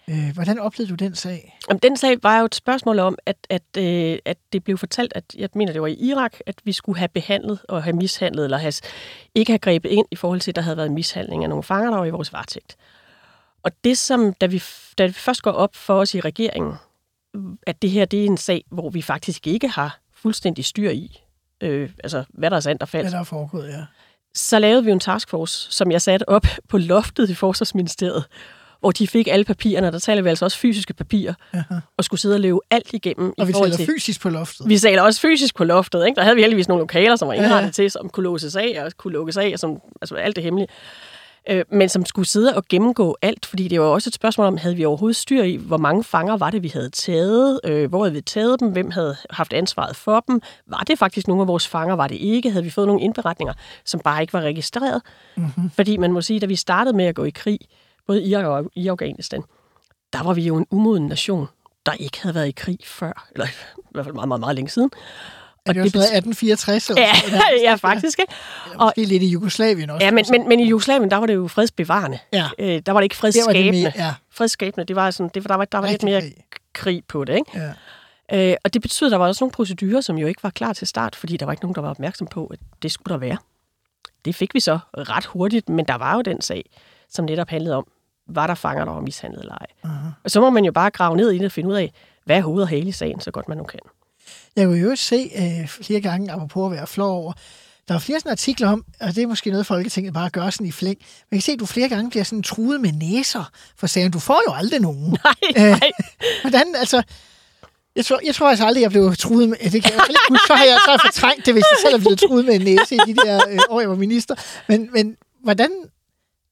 Øh, hvordan oplevede du den sag? Jamen, den sag var jo et spørgsmål om, at, at, øh, at det blev fortalt, at jeg mener, det var i Irak, at vi skulle have behandlet og have mishandlet, eller have, ikke have grebet ind i forhold til, at der havde været mishandling af nogle fanger, der var i vores varetægt. Og det, som, da vi, da vi først går op for os i regeringen, at det her det er en sag, hvor vi faktisk ikke har fuldstændig styr i, øh, altså hvad der er sandt og falsk, Hvad der er foregået, ja. så lavede vi en taskforce, som jeg satte op på loftet i Forsvarsministeriet, hvor de fik alle papirerne, der taler vi altså også fysiske papirer, Aha. og skulle sidde og løbe alt igennem. Og i vi taler til, fysisk på loftet. vi taler også fysisk på loftet. Ikke? Der havde vi heldigvis nogle lokaler, som var Ja, ja. indrettet til, som kunne låses af og kunne lukkes af, som, altså alt det hemmelige. Øh, men som skulle sidde og gennemgå alt, fordi det var også et spørgsmål om, havde vi overhovedet styr i, hvor mange fanger var det, vi havde taget, øh, hvor havde vi taget dem, hvem havde haft ansvaret for dem, var det faktisk nogle af vores fanger, var det ikke, havde vi fået nogle indberetninger, som bare ikke var registreret. Mm-hmm. Fordi man må sige, da vi startede med at gå i krig, både i Irak og i Afghanistan, der var vi jo en umoden nation, der ikke havde været i krig før, eller i hvert fald meget, meget, meget længe siden. Er det jo sådan noget 1864? Eller Ja, sådan ja, faktisk. Ikke? Eller måske lidt i Jugoslavien også. Ja, men, men, men i Jugoslavien, der var det jo fredsbevarende. Ja. Øh, der var det ikke Der var det fredsskabende. mere, ja, Fredsskabende, det var sådan, det, der var, der var lidt Rigtig mere krig. krig på det, ikke? ja. Øh, og det betyder, at der var også nogle procedurer, som jo ikke var klar til start, fordi der var ikke nogen, der var opmærksom på, at det skulle der være. Det fik vi så ret hurtigt, men der var jo den sag, som netop handlede om, var der fanger, der var mishandlet eller ej. Uh-huh. Og så må man jo bare grave ned i det og finde ud af, hvad er hoved og hale i sagen, så godt man nu kan. Jeg kunne jo se øh, flere gange, apropos at være flov over, der er flere sådan artikler om, og det er måske noget, Folketinget bare gør sådan i flæng. Man kan se, at du flere gange bliver sådan truet med næser for sagen. Du får jo aldrig nogen. Nej, nej. Hvordan, altså... Jeg tror, jeg tror altså aldrig, jeg blev truet med... Det kan jeg ikke huske. Så har jeg så fortrængt det, hvis jeg selv er blevet truet med en næse i de der øh, år, jeg var minister. Men, men hvordan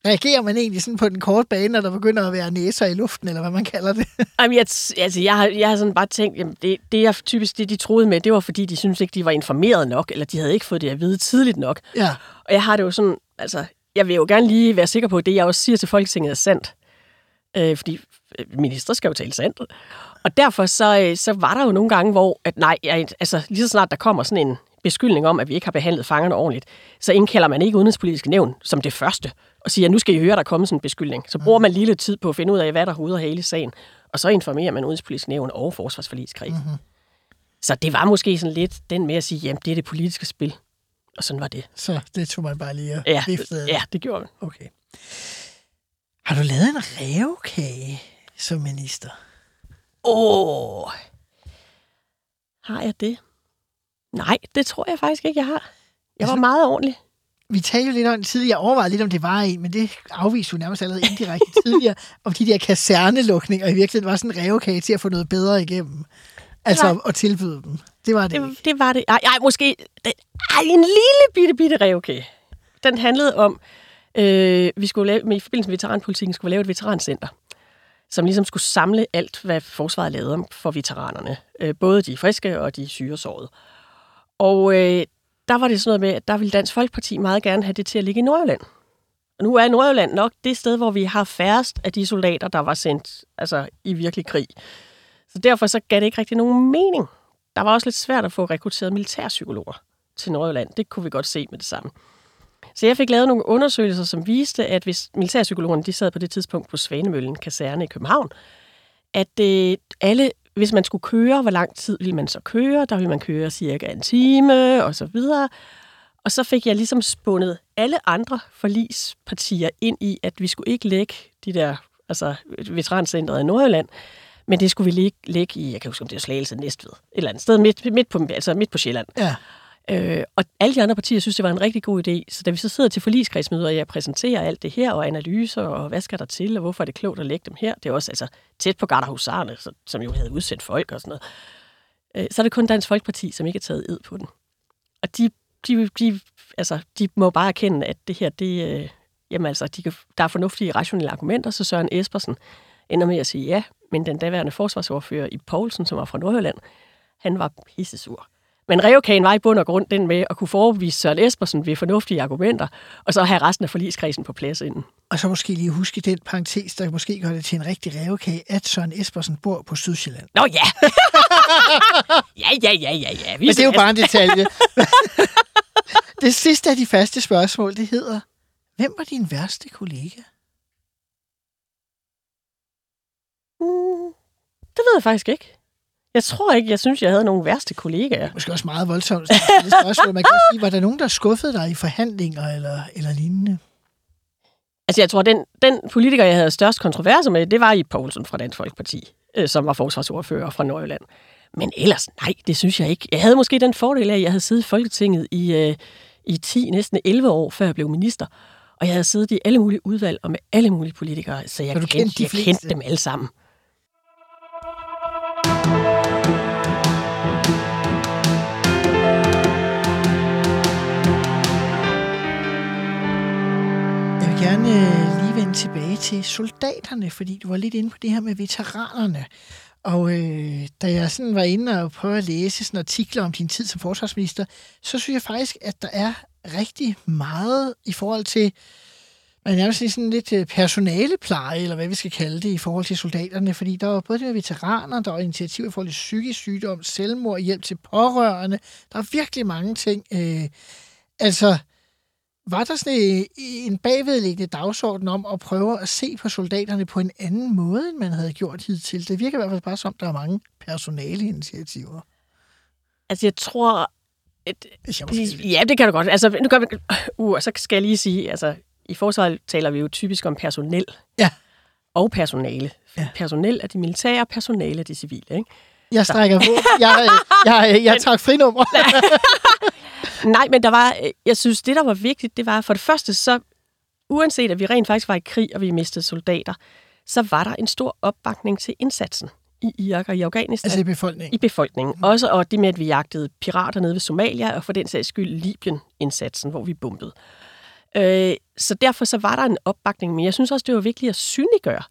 reagerer man egentlig sådan på den korte bane, når der begynder at være næser i luften, eller hvad man kalder det? Jamen, jeg, altså, jeg, har, jeg har sådan bare tænkt, jamen, det, det jeg typisk det, de troede med, det var fordi, de synes ikke, de var informeret nok, eller de havde ikke fået det at vide tidligt nok. Ja, Og jeg har det jo sådan, altså, jeg vil jo gerne lige være sikker på, at det, jeg også siger til Folketinget, er sandt. øh, fordi øh, ministre skal jo tale sandt. Og derfor så, øh, så var der jo nogle gange, hvor at nej, jeg, altså lige så snart der kommer sådan en beskyldning om, at vi ikke har behandlet fangerne ordentligt, så indkalder man ikke udenrigspolitiske nævn som det første, og siger, at nu skal I høre, at der kommer sådan en beskyldning. Så bruger man lige lidt tid på at finde ud af, hvad der er og hele sagen, og så informerer man udenrigspolitiske nævn og forsvarsforligskreds. Mm-hmm. Så det var måske sådan lidt den med at sige, jamen det er det politiske spil. Og sådan var det. Så det tog man bare lige og Ja, viftede ja det gjorde man. Okay. Har du lavet en revkage som minister? Åh, har jeg det? Nej, det tror jeg faktisk ikke, jeg har. Jeg var Altså- meget ordentlig. Vi talte jo lidt om det tidligere. Jeg overvejede lidt, om det var en, men det afviste du nærmest allerede indirekte tidligere, om de der kasernelukninger i virkeligheden var sådan en revkage til at få noget bedre igennem. Altså var- at tilbyde dem. Det var det, Det, ikke. det var det. Ej, ej måske den, ej, en lille bitte, bitte revkage. Den handlede om, øh, vi skulle lave, med, i forbindelse med veteranpolitikken skulle vi lave et veterancenter, som ligesom skulle samle alt, hvad forsvaret lavede for veteranerne. Øh, både de friske og de syresårede. Og øh, der var det sådan noget med, at der ville Dansk Folkeparti meget gerne have det til at ligge i Nordjylland. Og nu er Nordjylland nok det sted, hvor vi har færrest af de soldater, der var sendt altså, i virkelig krig. Så derfor så gav det ikke rigtig nogen mening. Der var også lidt svært at få rekrutteret militærpsykologer til Nordjylland. Det kunne vi godt se med det samme. Så jeg fik lavet nogle undersøgelser, som viste, at hvis militærpsykologerne de sad på det tidspunkt på Svanemøllen kaserne i København, at øh, alle, hvis man skulle køre, hvor lang tid ville man så køre? Der ville man køre cirka en time, og så videre. Og så fik jeg ligesom spundet alle andre forlispartier ind i, at vi skulle ikke lægge de der, altså veterancentret i Nordjylland, men det skulle vi lægge, lægge i, jeg kan huske, om det er Slagelse Næstved, et eller andet sted midt, midt, på, altså midt på Sjælland. Ja. Øh, og alle de andre partier synes, det var en rigtig god idé. Så da vi så sidder til forligskredsmøder, og jeg præsenterer alt det her, og analyser, og hvad skal der til, og hvorfor er det klogt at lægge dem her, det er også altså, tæt på Garderhusarne, som jo havde udsendt folk og sådan noget. Øh, så er det kun Dansk Folkeparti, som ikke har taget ed på den. Og de, de, de, altså, de må bare erkende, at det her, det, øh, jamen altså, de kan, der er fornuftige, rationelle argumenter, så Søren Espersen ender med at sige ja, men den daværende forsvarsordfører i Poulsen, som var fra Nordjylland, han var pissesur. Men revkagen var i bund og grund den med at kunne forevise Søren Espersen ved fornuftige argumenter, og så have resten af forligskredsen på plads inden. Og så måske lige huske den parentes, der måske gør det til en rigtig revkage, at Søren Espersen bor på Sydsjælland. Nå ja! ja, ja, ja, ja, ja. Vi Men det er jo bare en detalje. det sidste af de faste spørgsmål, det hedder, hvem var din værste kollega? Mm, det ved jeg faktisk ikke. Jeg tror ikke, jeg synes, jeg havde nogle værste kollegaer. Måske også meget voldsomt spørgsmål. Man kan sige, var der nogen, der skuffede dig i forhandlinger eller, eller lignende? Altså, jeg tror, den, den politiker, jeg havde størst kontroverser med, det var i Poulsen fra Dansk Folkeparti, øh, som var forsvarsordfører fra Nordjylland. Men ellers, nej, det synes jeg ikke. Jeg havde måske den fordel af, at jeg havde siddet i Folketinget i, øh, i 10, næsten 11 år, før jeg blev minister. Og jeg havde siddet i alle mulige udvalg og med alle mulige politikere, så jeg, kendte, de jeg kendte dem alle sammen. Gerne øh, lige vende tilbage til soldaterne, fordi du var lidt inde på det her med veteranerne. Og øh, da jeg sådan var inde og prøvede at læse sådan artikler om din tid som forsvarsminister, så synes jeg faktisk, at der er rigtig meget i forhold til, man kan nærmest sige sådan lidt øh, personalepleje, eller hvad vi skal kalde det, i forhold til soldaterne. Fordi der var både det med veteraner, der var initiativer i forhold til psykisk sygdom, selvmord, hjælp til pårørende. Der er virkelig mange ting. Øh, altså, var der sådan en- en bagvedliggende dagsorden om at prøve at se på soldaterne på en anden måde, end man havde gjort hidtil? Det virker i hvert fald bare som, der er mange personaleinitiativer. Altså, jeg tror... Et, ja, det kan du godt. Altså, nu kan vi, uh, og så skal jeg lige sige, altså, i forsvaret taler vi jo typisk om personel. Ja. Og personale. Ja. Personel er de militære, personale er de civile, ikke? Jeg strækker på. Jeg, jeg, jeg, jeg tager frinummer. Nej, men der var, øh, jeg synes, det der var vigtigt, det var for det første, så uanset at vi rent faktisk var i krig, og vi mistede soldater, så var der en stor opbakning til indsatsen i Irak og i Afghanistan. Altså i befolkningen. i befolkningen. Også og det med, at vi jagtede pirater nede ved Somalia, og for den sags skyld Libyen-indsatsen, hvor vi bombede. Øh, så derfor så var der en opbakning, men jeg synes også, det var vigtigt at synliggøre,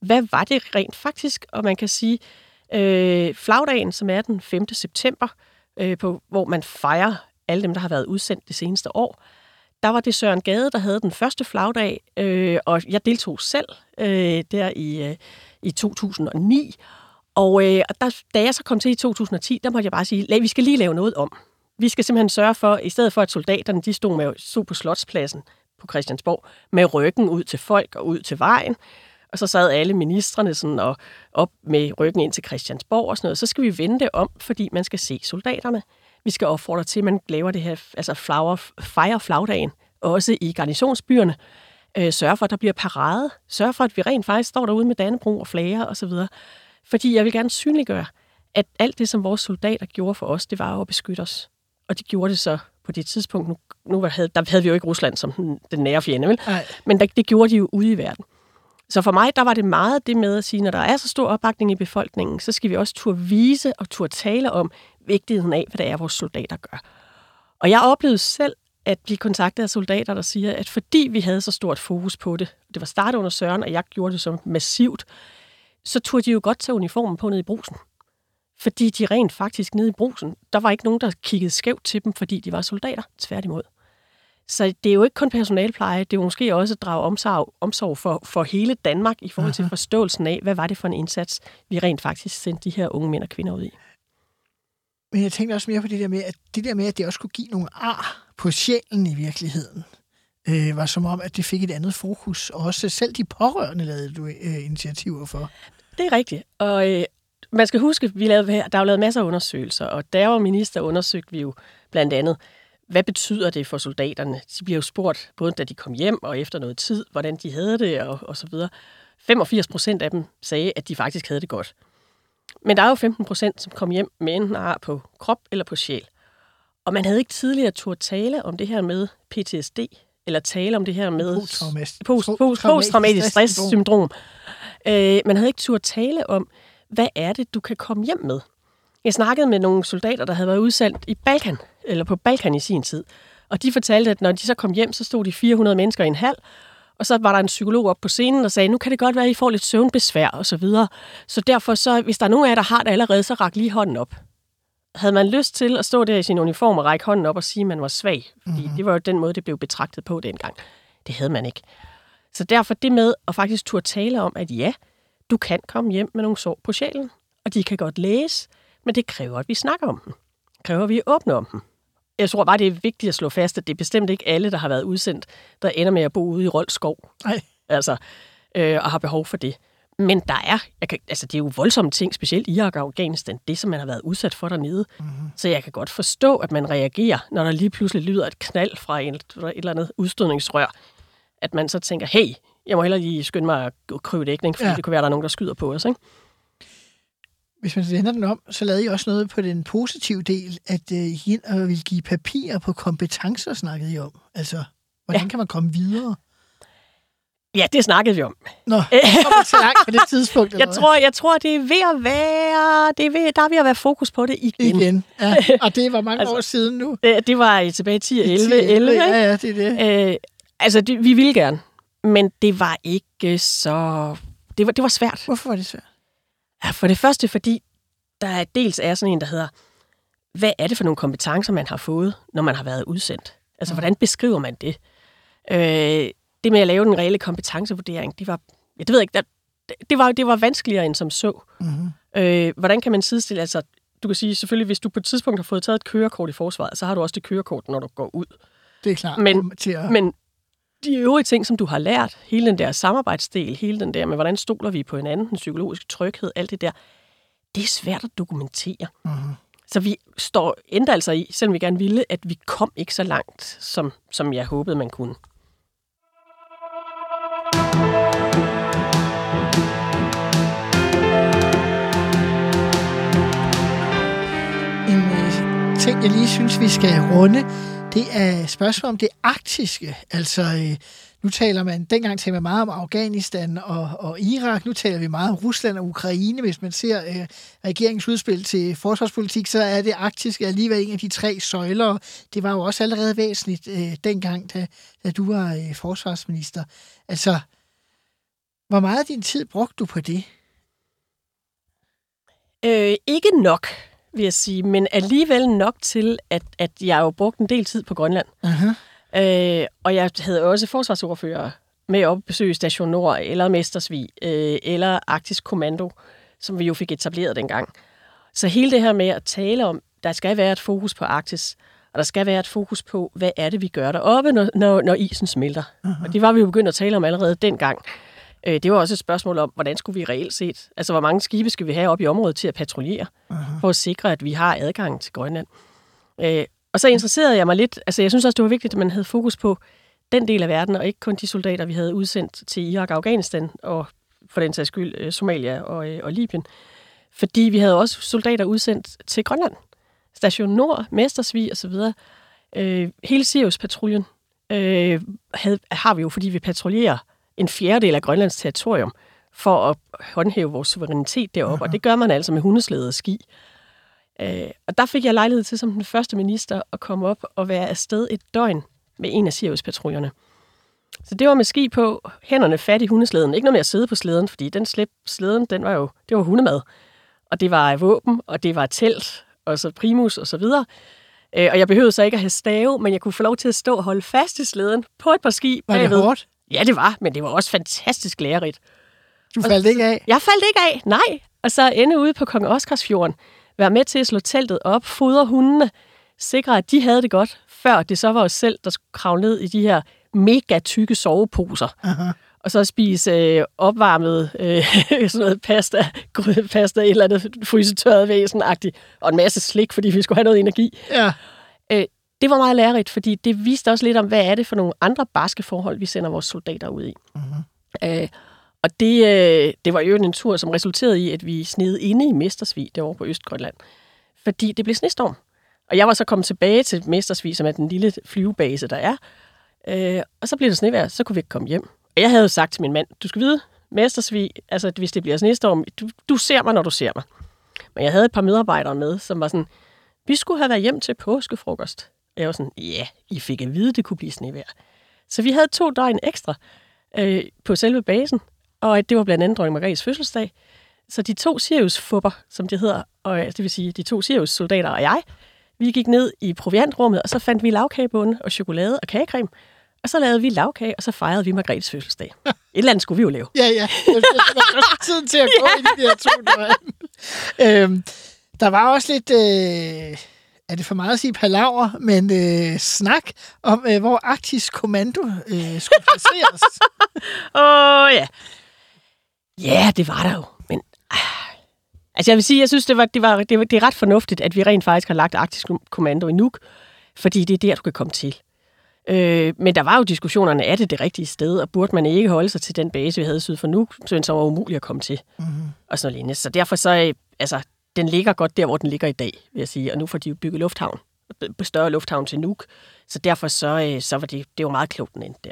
hvad var det rent faktisk? Og man kan sige, øh, Øh, flagdagen, som er den 5. september, øh, på, hvor man fejrer alle dem, der har været udsendt det seneste år, der var det Søren Gade, der havde den første flagdag, øh, og jeg deltog selv øh, der i, øh, i 2009. Og, øh, og der, da jeg så kom til i 2010, der måtte jeg bare sige, vi skal lige lave noget om. Vi skal simpelthen sørge for, i stedet for at soldaterne de stod, med, stod på Slotspladsen på Christiansborg med ryggen ud til folk og ud til vejen, og så sad alle ministerne sådan og op med ryggen ind til Christiansborg og sådan noget. Så skal vi vende det om, fordi man skal se soldaterne. Vi skal opfordre til, at man laver det her, altså flower, fejre flagdagen, også i garnisonsbyerne. Øh, sørge for, at der bliver parade. Sørge for, at vi rent faktisk står derude med Dannebro og flager osv. Fordi jeg vil gerne synliggøre, at alt det, som vores soldater gjorde for os, det var at beskytte os. Og de gjorde det så på det tidspunkt. Nu, nu havde, der havde vi jo ikke Rusland som den, den nære fjende, vel? Nej. Men der, det gjorde de jo ude i verden. Så for mig, der var det meget det med at sige, når der er så stor opbakning i befolkningen, så skal vi også turde vise og turde tale om vigtigheden af, hvad det er, vores soldater gør. Og jeg oplevede selv at blive kontaktet af soldater, der siger, at fordi vi havde så stort fokus på det, det var startet under Søren, og jeg gjorde det så massivt, så turde de jo godt tage uniformen på ned i brusen. Fordi de rent faktisk nede i brusen, der var ikke nogen, der kiggede skævt til dem, fordi de var soldater, tværtimod. Så det er jo ikke kun personalpleje, det er jo måske også at drage omsorg, omsorg for, for hele Danmark i forhold til Aha. forståelsen af, hvad var det for en indsats, vi rent faktisk sendte de her unge mænd og kvinder ud i. Men jeg tænkte også mere på det der med, at det der med, at det også kunne give nogle ar på sjælen i virkeligheden, øh, var som om, at det fik et andet fokus. Og også selv de pårørende lavede du øh, initiativer for. Det er rigtigt. Og øh, man skal huske, vi lavede, der er jo lavet masser af undersøgelser, og der var minister undersøgte vi jo blandt andet, hvad betyder det for soldaterne? De bliver jo spurgt, både da de kom hjem og efter noget tid, hvordan de havde det og, og så videre. 85 procent af dem sagde, at de faktisk havde det godt. Men der er jo 15 procent, som kom hjem med enten ar på krop eller på sjæl. Og man havde ikke tidligere turde tale om det her med PTSD, eller tale om det her med posttraumatisk stresssyndrom. Øh, man havde ikke turde tale om, hvad er det, du kan komme hjem med? Jeg snakkede med nogle soldater, der havde været udsendt i Balkan, eller på Balkan i sin tid. Og de fortalte, at når de så kom hjem, så stod de 400 mennesker i en hal, og så var der en psykolog op på scenen, og sagde, nu kan det godt være, at I får lidt søvnbesvær og så videre. Så derfor, så, hvis der er nogen af jer, der har det allerede, så rak lige hånden op. Havde man lyst til at stå der i sin uniform og række hånden op og sige, at man var svag? Fordi mm-hmm. det var jo den måde, det blev betragtet på dengang. Det havde man ikke. Så derfor det med at faktisk turde tale om, at ja, du kan komme hjem med nogle sår på sjælen, og de kan godt læse, men det kræver, at vi snakker om dem. Det kræver, at vi åbner om dem. Jeg tror bare, det er vigtigt at slå fast, at det er bestemt ikke alle, der har været udsendt, der ender med at bo ude i Rold skov. Nej. Altså, øh, og har behov for det. Men der er, jeg kan, altså det er jo voldsomme ting, specielt i Irak og Afghanistan, det som man har været udsat for dernede. Mm-hmm. Så jeg kan godt forstå, at man reagerer, når der lige pludselig lyder et knald fra en, et eller andet udstødningsrør. At man så tænker, hey, jeg må hellere lige skynde mig at krybe dækning, fordi ja. det kunne være, der er nogen, der skyder på os. Ikke? Hvis man vender den om, så lavede I også noget på den positive del, at uh, I ind og ville give papirer på kompetencer, snakkede I om. Altså, hvordan ja. kan man komme videre? Ja, det snakkede vi om. Nå, kommer så langt på det tidspunkt? jeg, tror, jeg tror, det er ved at være, det er ved, der er ved at være fokus på det igen. Igen, ja. Og det var mange altså, år siden nu. Det, var tilbage i 10 11, 11, Ja, ja, det er det. Øh, altså, det, vi ville gerne, men det var ikke så... Det var, det var svært. Hvorfor var det svært? Ja, for det første, fordi der er dels er sådan en, der hedder, hvad er det for nogle kompetencer, man har fået, når man har været udsendt? Altså, mm. hvordan beskriver man det? Øh, det med at lave den reelle kompetencevurdering, det var, jeg ved ikke, der, det, var, det var vanskeligere end som så. Mm. Øh, hvordan kan man sidestille, altså, du kan sige selvfølgelig, hvis du på et tidspunkt har fået taget et kørekort i forsvaret, så har du også det kørekort, når du går ud. Det er klart. Men, til at... men de øvrige ting, som du har lært, hele den der samarbejdsdel, hele den der med, hvordan stoler vi på hinanden, den psykologiske tryghed, alt det der, det er svært at dokumentere. Mm-hmm. Så vi står endda altså i, selvom vi gerne ville, at vi kom ikke så langt, som, som jeg håbede, man kunne. En øh, ting, jeg lige synes, vi skal runde, det er spørgsmål om det arktiske. Altså, øh, nu taler man, dengang taler man meget om Afghanistan og, og Irak, nu taler vi meget om Rusland og Ukraine. Hvis man ser øh, regeringens udspil til forsvarspolitik, så er det arktiske alligevel en af de tre søjler. Det var jo også allerede væsentligt øh, dengang, da, da du var øh, forsvarsminister. Altså, hvor meget af din tid brugte du på det? Øh, ikke nok vil jeg sige, men alligevel nok til, at, at jeg jo brugt en del tid på Grønland. Uh-huh. Øh, og jeg havde også forsvarsordfører med op besøge Station Nord, eller Mestersvig, øh, eller Arktisk Kommando, som vi jo fik etableret dengang. Så hele det her med at tale om, der skal være et fokus på Arktis, og der skal være et fokus på, hvad er det, vi gør deroppe, når, når, når isen smelter. Uh-huh. Og det var vi jo begyndt at tale om allerede dengang. Øh, det var også et spørgsmål om, hvordan skulle vi reelt set, altså hvor mange skibe skal vi have op i området til at patruljere, uh-huh. for at sikre, at vi har adgang til Grønland. Øh, og så interesserede jeg mig lidt, altså jeg synes også, det var vigtigt, at man havde fokus på den del af verden, og ikke kun de soldater, vi havde udsendt til Irak og Afghanistan, og for den sags skyld øh, Somalia og, og Libyen. Fordi vi havde også soldater udsendt til Grønland. Station Nord, Mestersvig osv. Øh, hele Sirius-patruljen øh, havde, har vi jo, fordi vi patruljerer en fjerdedel af Grønlands territorium for at håndhæve vores suverænitet deroppe, og det gør man altså med hundeslæde og ski. Øh, og der fik jeg lejlighed til som den første minister at komme op og være afsted et døgn med en af Sirius-patruljerne. Så det var med ski på, hænderne fat i hundeslæden. Ikke noget med at sidde på slæden, fordi den slip, slæden, den var jo, det var hundemad. Og det var våben, og det var telt, og så primus, og så videre. Øh, og jeg behøvede så ikke at have stave, men jeg kunne få lov til at stå og holde fast i slæden på et par ski Var det bagved. hårdt? Ja, det var, men det var også fantastisk lærerigt. Du faldt ikke af? Jeg faldt ikke af, nej. Og så ende ude på Kong Oscarsfjorden, være med til at slå teltet op, fodre hundene, sikre, at de havde det godt, før det så var os selv, der skulle kravle ned i de her mega tykke soveposer. Aha. Og så spise øh, opvarmet øh, sådan noget pasta, grydepasta, et eller andet frysetørret væsen og en masse slik, fordi vi skulle have noget energi. Ja. Det var meget lærerigt, fordi det viste også lidt om, hvad er det for nogle andre barske forhold, vi sender vores soldater ud i. Mm-hmm. Øh, og det, øh, det var jo en tur, som resulterede i, at vi sned inde i Mestersvig derovre på Østgrønland. Fordi det blev snestorm. Og jeg var så kommet tilbage til Mestersvig, som er den lille flyvebase, der er. Øh, og så blev det snevejr, så kunne vi ikke komme hjem. Og jeg havde jo sagt til min mand, du skal vide, Mestersvig, altså hvis det bliver snestorm, du, du ser mig, når du ser mig. Men jeg havde et par medarbejdere med, som var sådan, vi skulle have været hjem til påskefrokost. Og jeg var sådan, ja, yeah, I fik at vide, det kunne blive snevejr. Så vi havde to døgn ekstra øh, på selve basen, og det var blandt andet dronning Margrethes fødselsdag. Så de to Sirius-fupper, som det hedder, og det vil sige de to Sirius-soldater og jeg, vi gik ned i proviantrummet, og så fandt vi lavkagebunde og chokolade og kagecreme. Og så lavede vi lavkage, og så fejrede vi Margrethes fødselsdag. Et eller andet skulle vi jo lave. Ja, ja. Det var tiden til at gå ja. i de her to døgn. øhm, der var også lidt, øh, er det for meget at sige palaver, men øh, snak om, øh, hvor Arktisk Kommando øh, skulle placeres. Åh, oh, ja. Ja, det var der jo. Men ah, altså jeg vil sige, jeg synes, det, var, det, var, det, var, det er ret fornuftigt, at vi rent faktisk har lagt Arktisk Kommando i Nuuk, fordi det er der, du kan komme til. Øh, men der var jo diskussionerne, er det det rigtige sted, og burde man ikke holde sig til den base, vi havde syd for Nuuk, så var umuligt at komme til. Mm-hmm. Og sådan noget Så derfor så, øh, altså, den ligger godt der, hvor den ligger i dag, vil jeg sige. Og nu får de jo bygget lufthavn, større lufthavn til Nuuk. Så derfor så, øh, så var det, det var meget klogt, den endte der.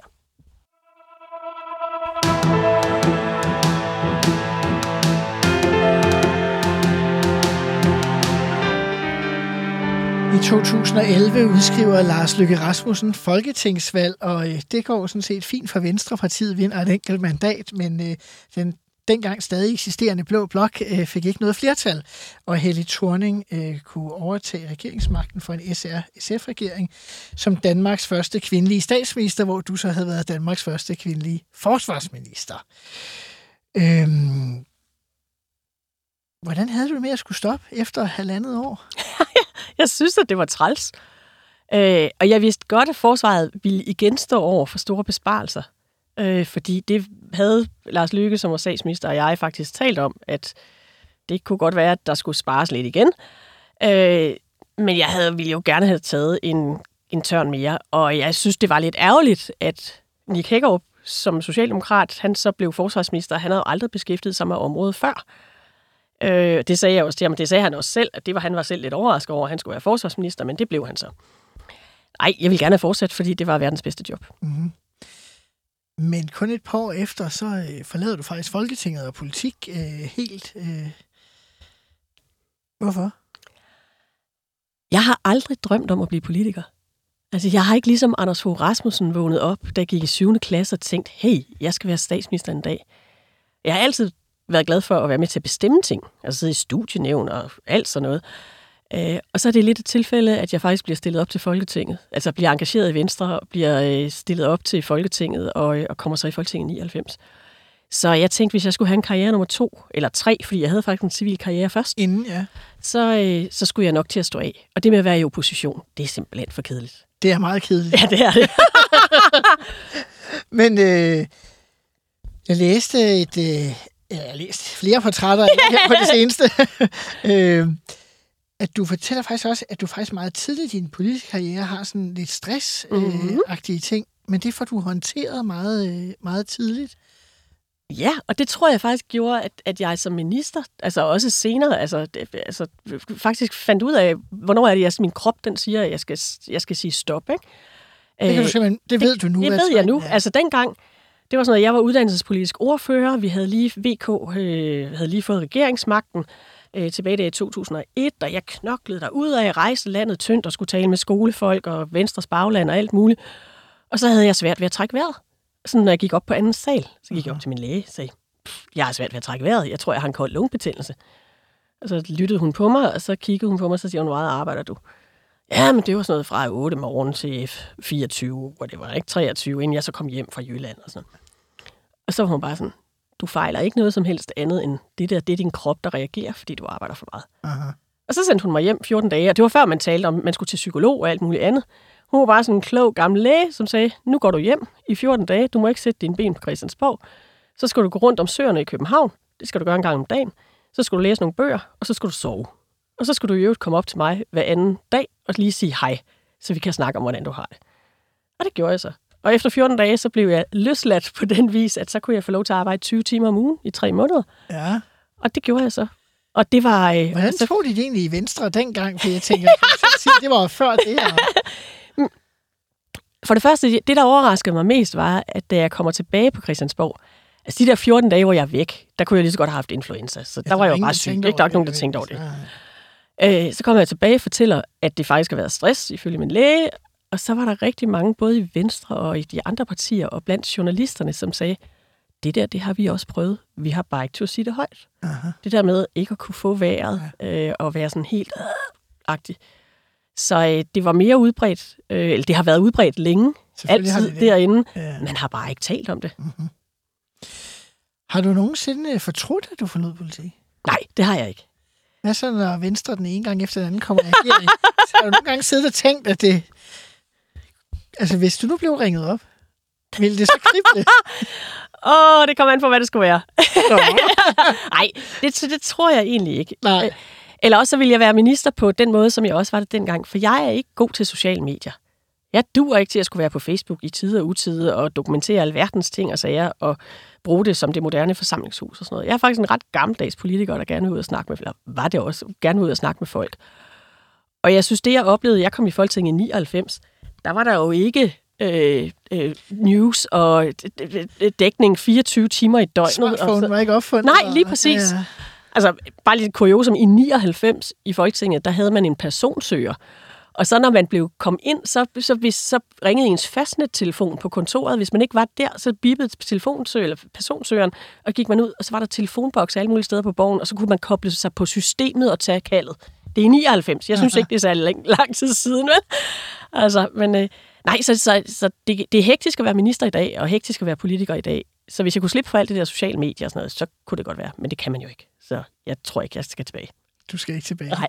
I 2011 udskriver Lars Løkke Rasmussen folketingsvalg, og øh, det går sådan set fint for Venstrepartiet, vinder et enkelt mandat, men øh, den dengang stadig eksisterende blå blok øh, fik ikke noget flertal, og Helle Thorning øh, kunne overtage regeringsmagten for en SR-SF-regering som Danmarks første kvindelige statsminister, hvor du så havde været Danmarks første kvindelige forsvarsminister. Øhm, hvordan havde du det med at skulle stoppe efter halvandet år? jeg synes, at det var træls. Øh, og jeg vidste godt, at forsvaret ville igen stå over for store besparelser. Øh, fordi det havde Lars Lykke, som var statsminister, og jeg faktisk talt om, at det kunne godt være, at der skulle spares lidt igen. Øh, men jeg havde, ville jo gerne have taget en, en tørn mere, og jeg synes, det var lidt ærgerligt, at Nick Hækkerup som socialdemokrat, han så blev forsvarsminister, han havde jo aldrig beskæftiget sig med området før. Øh, det sagde jeg også til ham, det sagde han også selv, at det var, han var selv lidt overrasket over, at han skulle være forsvarsminister, men det blev han så. Nej, jeg vil gerne fortsætte, fordi det var verdens bedste job. Mm-hmm. Men kun et par år efter, så øh, forlader du faktisk Folketinget og politik øh, helt. Øh. Hvorfor? Jeg har aldrig drømt om at blive politiker. Altså, jeg har ikke ligesom Anders Fogh Rasmussen vågnet op, da jeg gik i 7. klasse og tænkt, hey, jeg skal være statsminister en dag. Jeg har altid været glad for at være med til at bestemme ting. Altså sidde i studienævn og alt sådan noget. Øh, og så er det lidt et tilfælde, at jeg faktisk bliver stillet op til Folketinget. Altså bliver engageret i Venstre og bliver øh, stillet op til Folketinget og, øh, og kommer så i Folketinget i 99. Så jeg tænkte, hvis jeg skulle have en karriere nummer to, eller tre, fordi jeg havde faktisk en civil karriere først, Inden, ja. så, øh, så skulle jeg nok til at stå af. Og det med at være i opposition, det er simpelthen for kedeligt. Det er meget kedeligt. Ja, det er det. Men øh, jeg læste et... Øh, jeg har læst flere portrætter her på det seneste. øh, at du fortæller faktisk også, at du faktisk meget tidligt i din politiske karriere har sådan lidt stress-agtige ting, men det får du håndteret meget, øh, meget tidligt. Ja, og det tror jeg faktisk gjorde, at, at jeg som minister, altså også senere, altså, det, altså faktisk fandt ud af, hvornår er det, at min krop den siger, at jeg skal, jeg skal sige stop. Ikke? Det, kan du simpelthen, det ved du nu. Det ved jeg nu. Altså dengang, det var sådan noget, jeg var uddannelsespolitisk ordfører, vi havde lige, VK øh, havde lige fået regeringsmagten øh, tilbage i 2001, og jeg knoklede derud af, rejste landet tyndt og skulle tale med skolefolk og Venstres bagland og alt muligt. Og så havde jeg svært ved at trække vejret. Sådan, når jeg gik op på anden sal, så gik jeg op til min læge og sagde, "Pff, jeg har svært ved at trække vejret. Jeg tror, jeg har en kold lungebetændelse. Og så lyttede hun på mig, og så kiggede hun på mig, og så siger hun, hvor meget arbejder du? Ja, men det var sådan noget fra 8 morgen til 24, hvor det var ikke 23, inden jeg så kom hjem fra Jylland og sådan Og så var hun bare sådan, du fejler ikke noget som helst andet end det der, det er din krop, der reagerer, fordi du arbejder for meget. Aha. Og så sendte hun mig hjem 14 dage, og det var før man talte om, at man skulle til psykolog og alt muligt andet. Hun var bare sådan en klog gammel læge, som sagde, nu går du hjem i 14 dage, du må ikke sætte dine ben på Christiansborg. Så skal du gå rundt om søerne i København, det skal du gøre en gang om dagen. Så skal du læse nogle bøger, og så skal du sove. Og så skal du i øvrigt komme op til mig hver anden dag og lige sige hej, så vi kan snakke om, hvordan du har det. Og det gjorde jeg så. Og efter 14 dage, så blev jeg løsladt på den vis, at så kunne jeg få lov til at arbejde 20 timer om ugen i tre måneder. Ja. Og det gjorde jeg så. Og det var... Øh, Hvordan så- tog de det egentlig i Venstre dengang? For jeg tænker, det var før det her. For det første, det der overraskede mig mest, var, at da jeg kommer tilbage på Christiansborg, altså de der 14 dage, hvor jeg er væk, der kunne jeg lige så godt have haft influenza. Så der var jeg jo bare syg. Ikke? Der var ikke nogen, der tænkte over det. Øh, så kommer jeg tilbage og fortæller, at det faktisk har været stress, ifølge min læge. Og så var der rigtig mange, både i Venstre og i de andre partier, og blandt journalisterne, som sagde, det der, det har vi også prøvet. Vi har bare ikke til at sige det højt. Aha. Det der med ikke at kunne få vejret, øh, og være sådan helt øh, agtig. Så øh, det var mere udbredt, øh, eller det har været udbredt længe, Selvfølgelig har altid det derinde. Ja. Man har bare ikke talt om det. Har du nogensinde øh, fortrudt, at du forlod politik? Nej, det har jeg ikke. Hvad så, når Venstre den ene gang efter den anden kommer i regering? så har du nogle gange siddet og tænkt, at det... Altså, hvis du nu blev ringet op, ville det så krible? Åh, oh, det kommer an på, hvad det skulle være. Nej, det, det tror jeg egentlig ikke. Nej. Øh, Eller også så vil jeg være minister på den måde, som jeg også var det dengang. For jeg er ikke god til sociale medier. Jeg duer ikke til at skulle være på Facebook i tide og utide og dokumentere alverdens ting og sager og bruge det som det moderne forsamlingshus og sådan noget. Jeg er faktisk en ret gammeldags politiker, der gerne vil ud og snakke med, eller var det også, gerne vil ud og snakke med folk. Og jeg synes, det jeg oplevede, jeg kom i Folketinget i 99, der var der jo ikke øh, øh, news og d- d- dækning 24 timer i døgnet. Smartphone så- var ikke opfundet. Nej, lige præcis. Ja. Altså, bare lidt kuriosum. I 99 i Folketinget, der havde man en personsøger. Og så når man blev kom ind, så, så, hvis, så ringede ens fastnet-telefon på kontoret. Hvis man ikke var der, så bippede telefonsøger, eller personsøgeren, og gik man ud, og så var der telefonboks alle mulige steder på borgen, og så kunne man koble sig på systemet og tage kaldet. Det er i 99. Jeg synes ikke, det er så lang, lang tid siden, vel? Altså, men øh, nej, så, så, så det, det er hektisk at være minister i dag, og hektisk at være politiker i dag. Så hvis jeg kunne slippe for alt det der sociale medier og sådan noget, så kunne det godt være. Men det kan man jo ikke. Så jeg tror ikke, jeg skal tilbage. Du skal ikke tilbage. Nej.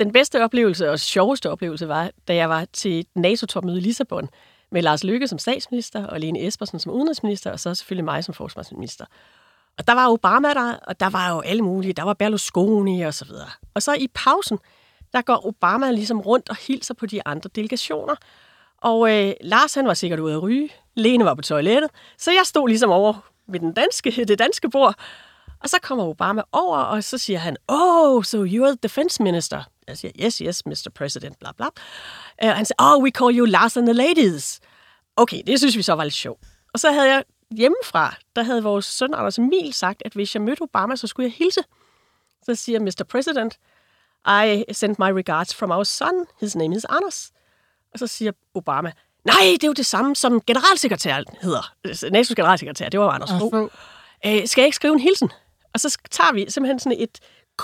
Den bedste oplevelse og sjoveste oplevelse var, da jeg var til NATO-topmøde i Lissabon med Lars Løkke som statsminister og Lene Espersen som udenrigsminister, og så selvfølgelig mig som forsvarsminister. Og der var Obama der, og der var jo alle mulige. Der var Berlusconi og så videre. Og så i pausen, der går Obama ligesom rundt og hilser på de andre delegationer. Og øh, Lars, han var sikkert ude at ryge. Lene var på toilettet. Så jeg stod ligesom over ved den danske, det danske bord. Og så kommer Obama over, og så siger han, Oh, so you're the defense minister. Jeg siger, yes, yes, Mr. President, bla bla. Uh, han siger, oh, we call you Lars and the ladies. Okay, det synes vi så var lidt sjovt. Og så havde jeg hjemmefra, der havde vores søn Anders Emil sagt, at hvis jeg mødte Obama, så skulle jeg hilse. Så siger Mr. President, I send my regards from our son. His name is Anders. Og så siger Obama, nej, det er jo det samme, som generalsekretæren hedder. NATO's generalsekretær, det var Anders Fogh. Øh, skal jeg ikke skrive en hilsen? Og så tager vi simpelthen sådan et,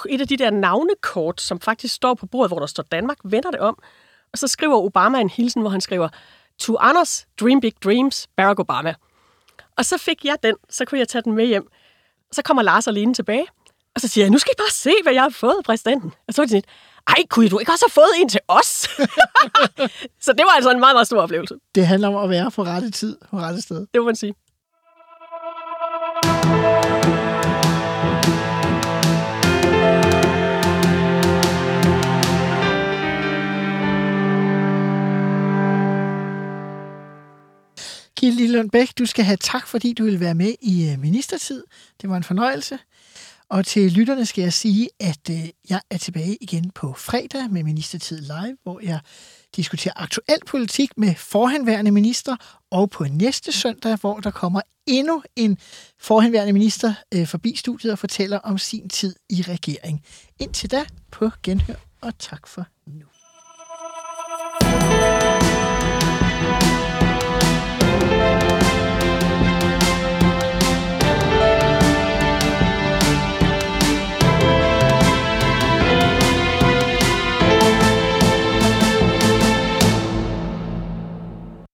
et af de der navnekort, som faktisk står på bordet, hvor der står Danmark, vender det om, og så skriver Obama en hilsen, hvor han skriver, To Anders, dream big dreams, Barack Obama. Og så fik jeg den, så kunne jeg tage den med hjem. Så kommer Lars og Line tilbage, og så siger jeg, nu skal I bare se, hvad jeg har fået af præsidenten. Og så var de sådan, ej, kunne du ikke også have fået en til os? så det var altså en meget, meget stor oplevelse. Det handler om at være på rette tid, på rette sted. Det må man sige. Gilde Lund Bæk, du skal have tak, fordi du vil være med i øh, ministertid. Det var en fornøjelse. Og til lytterne skal jeg sige, at øh, jeg er tilbage igen på fredag med Ministertid Live, hvor jeg diskuterer aktuel politik med forhenværende minister, og på næste søndag, hvor der kommer endnu en forhenværende minister øh, forbi studiet og fortæller om sin tid i regering. Indtil da, på genhør, og tak for nu.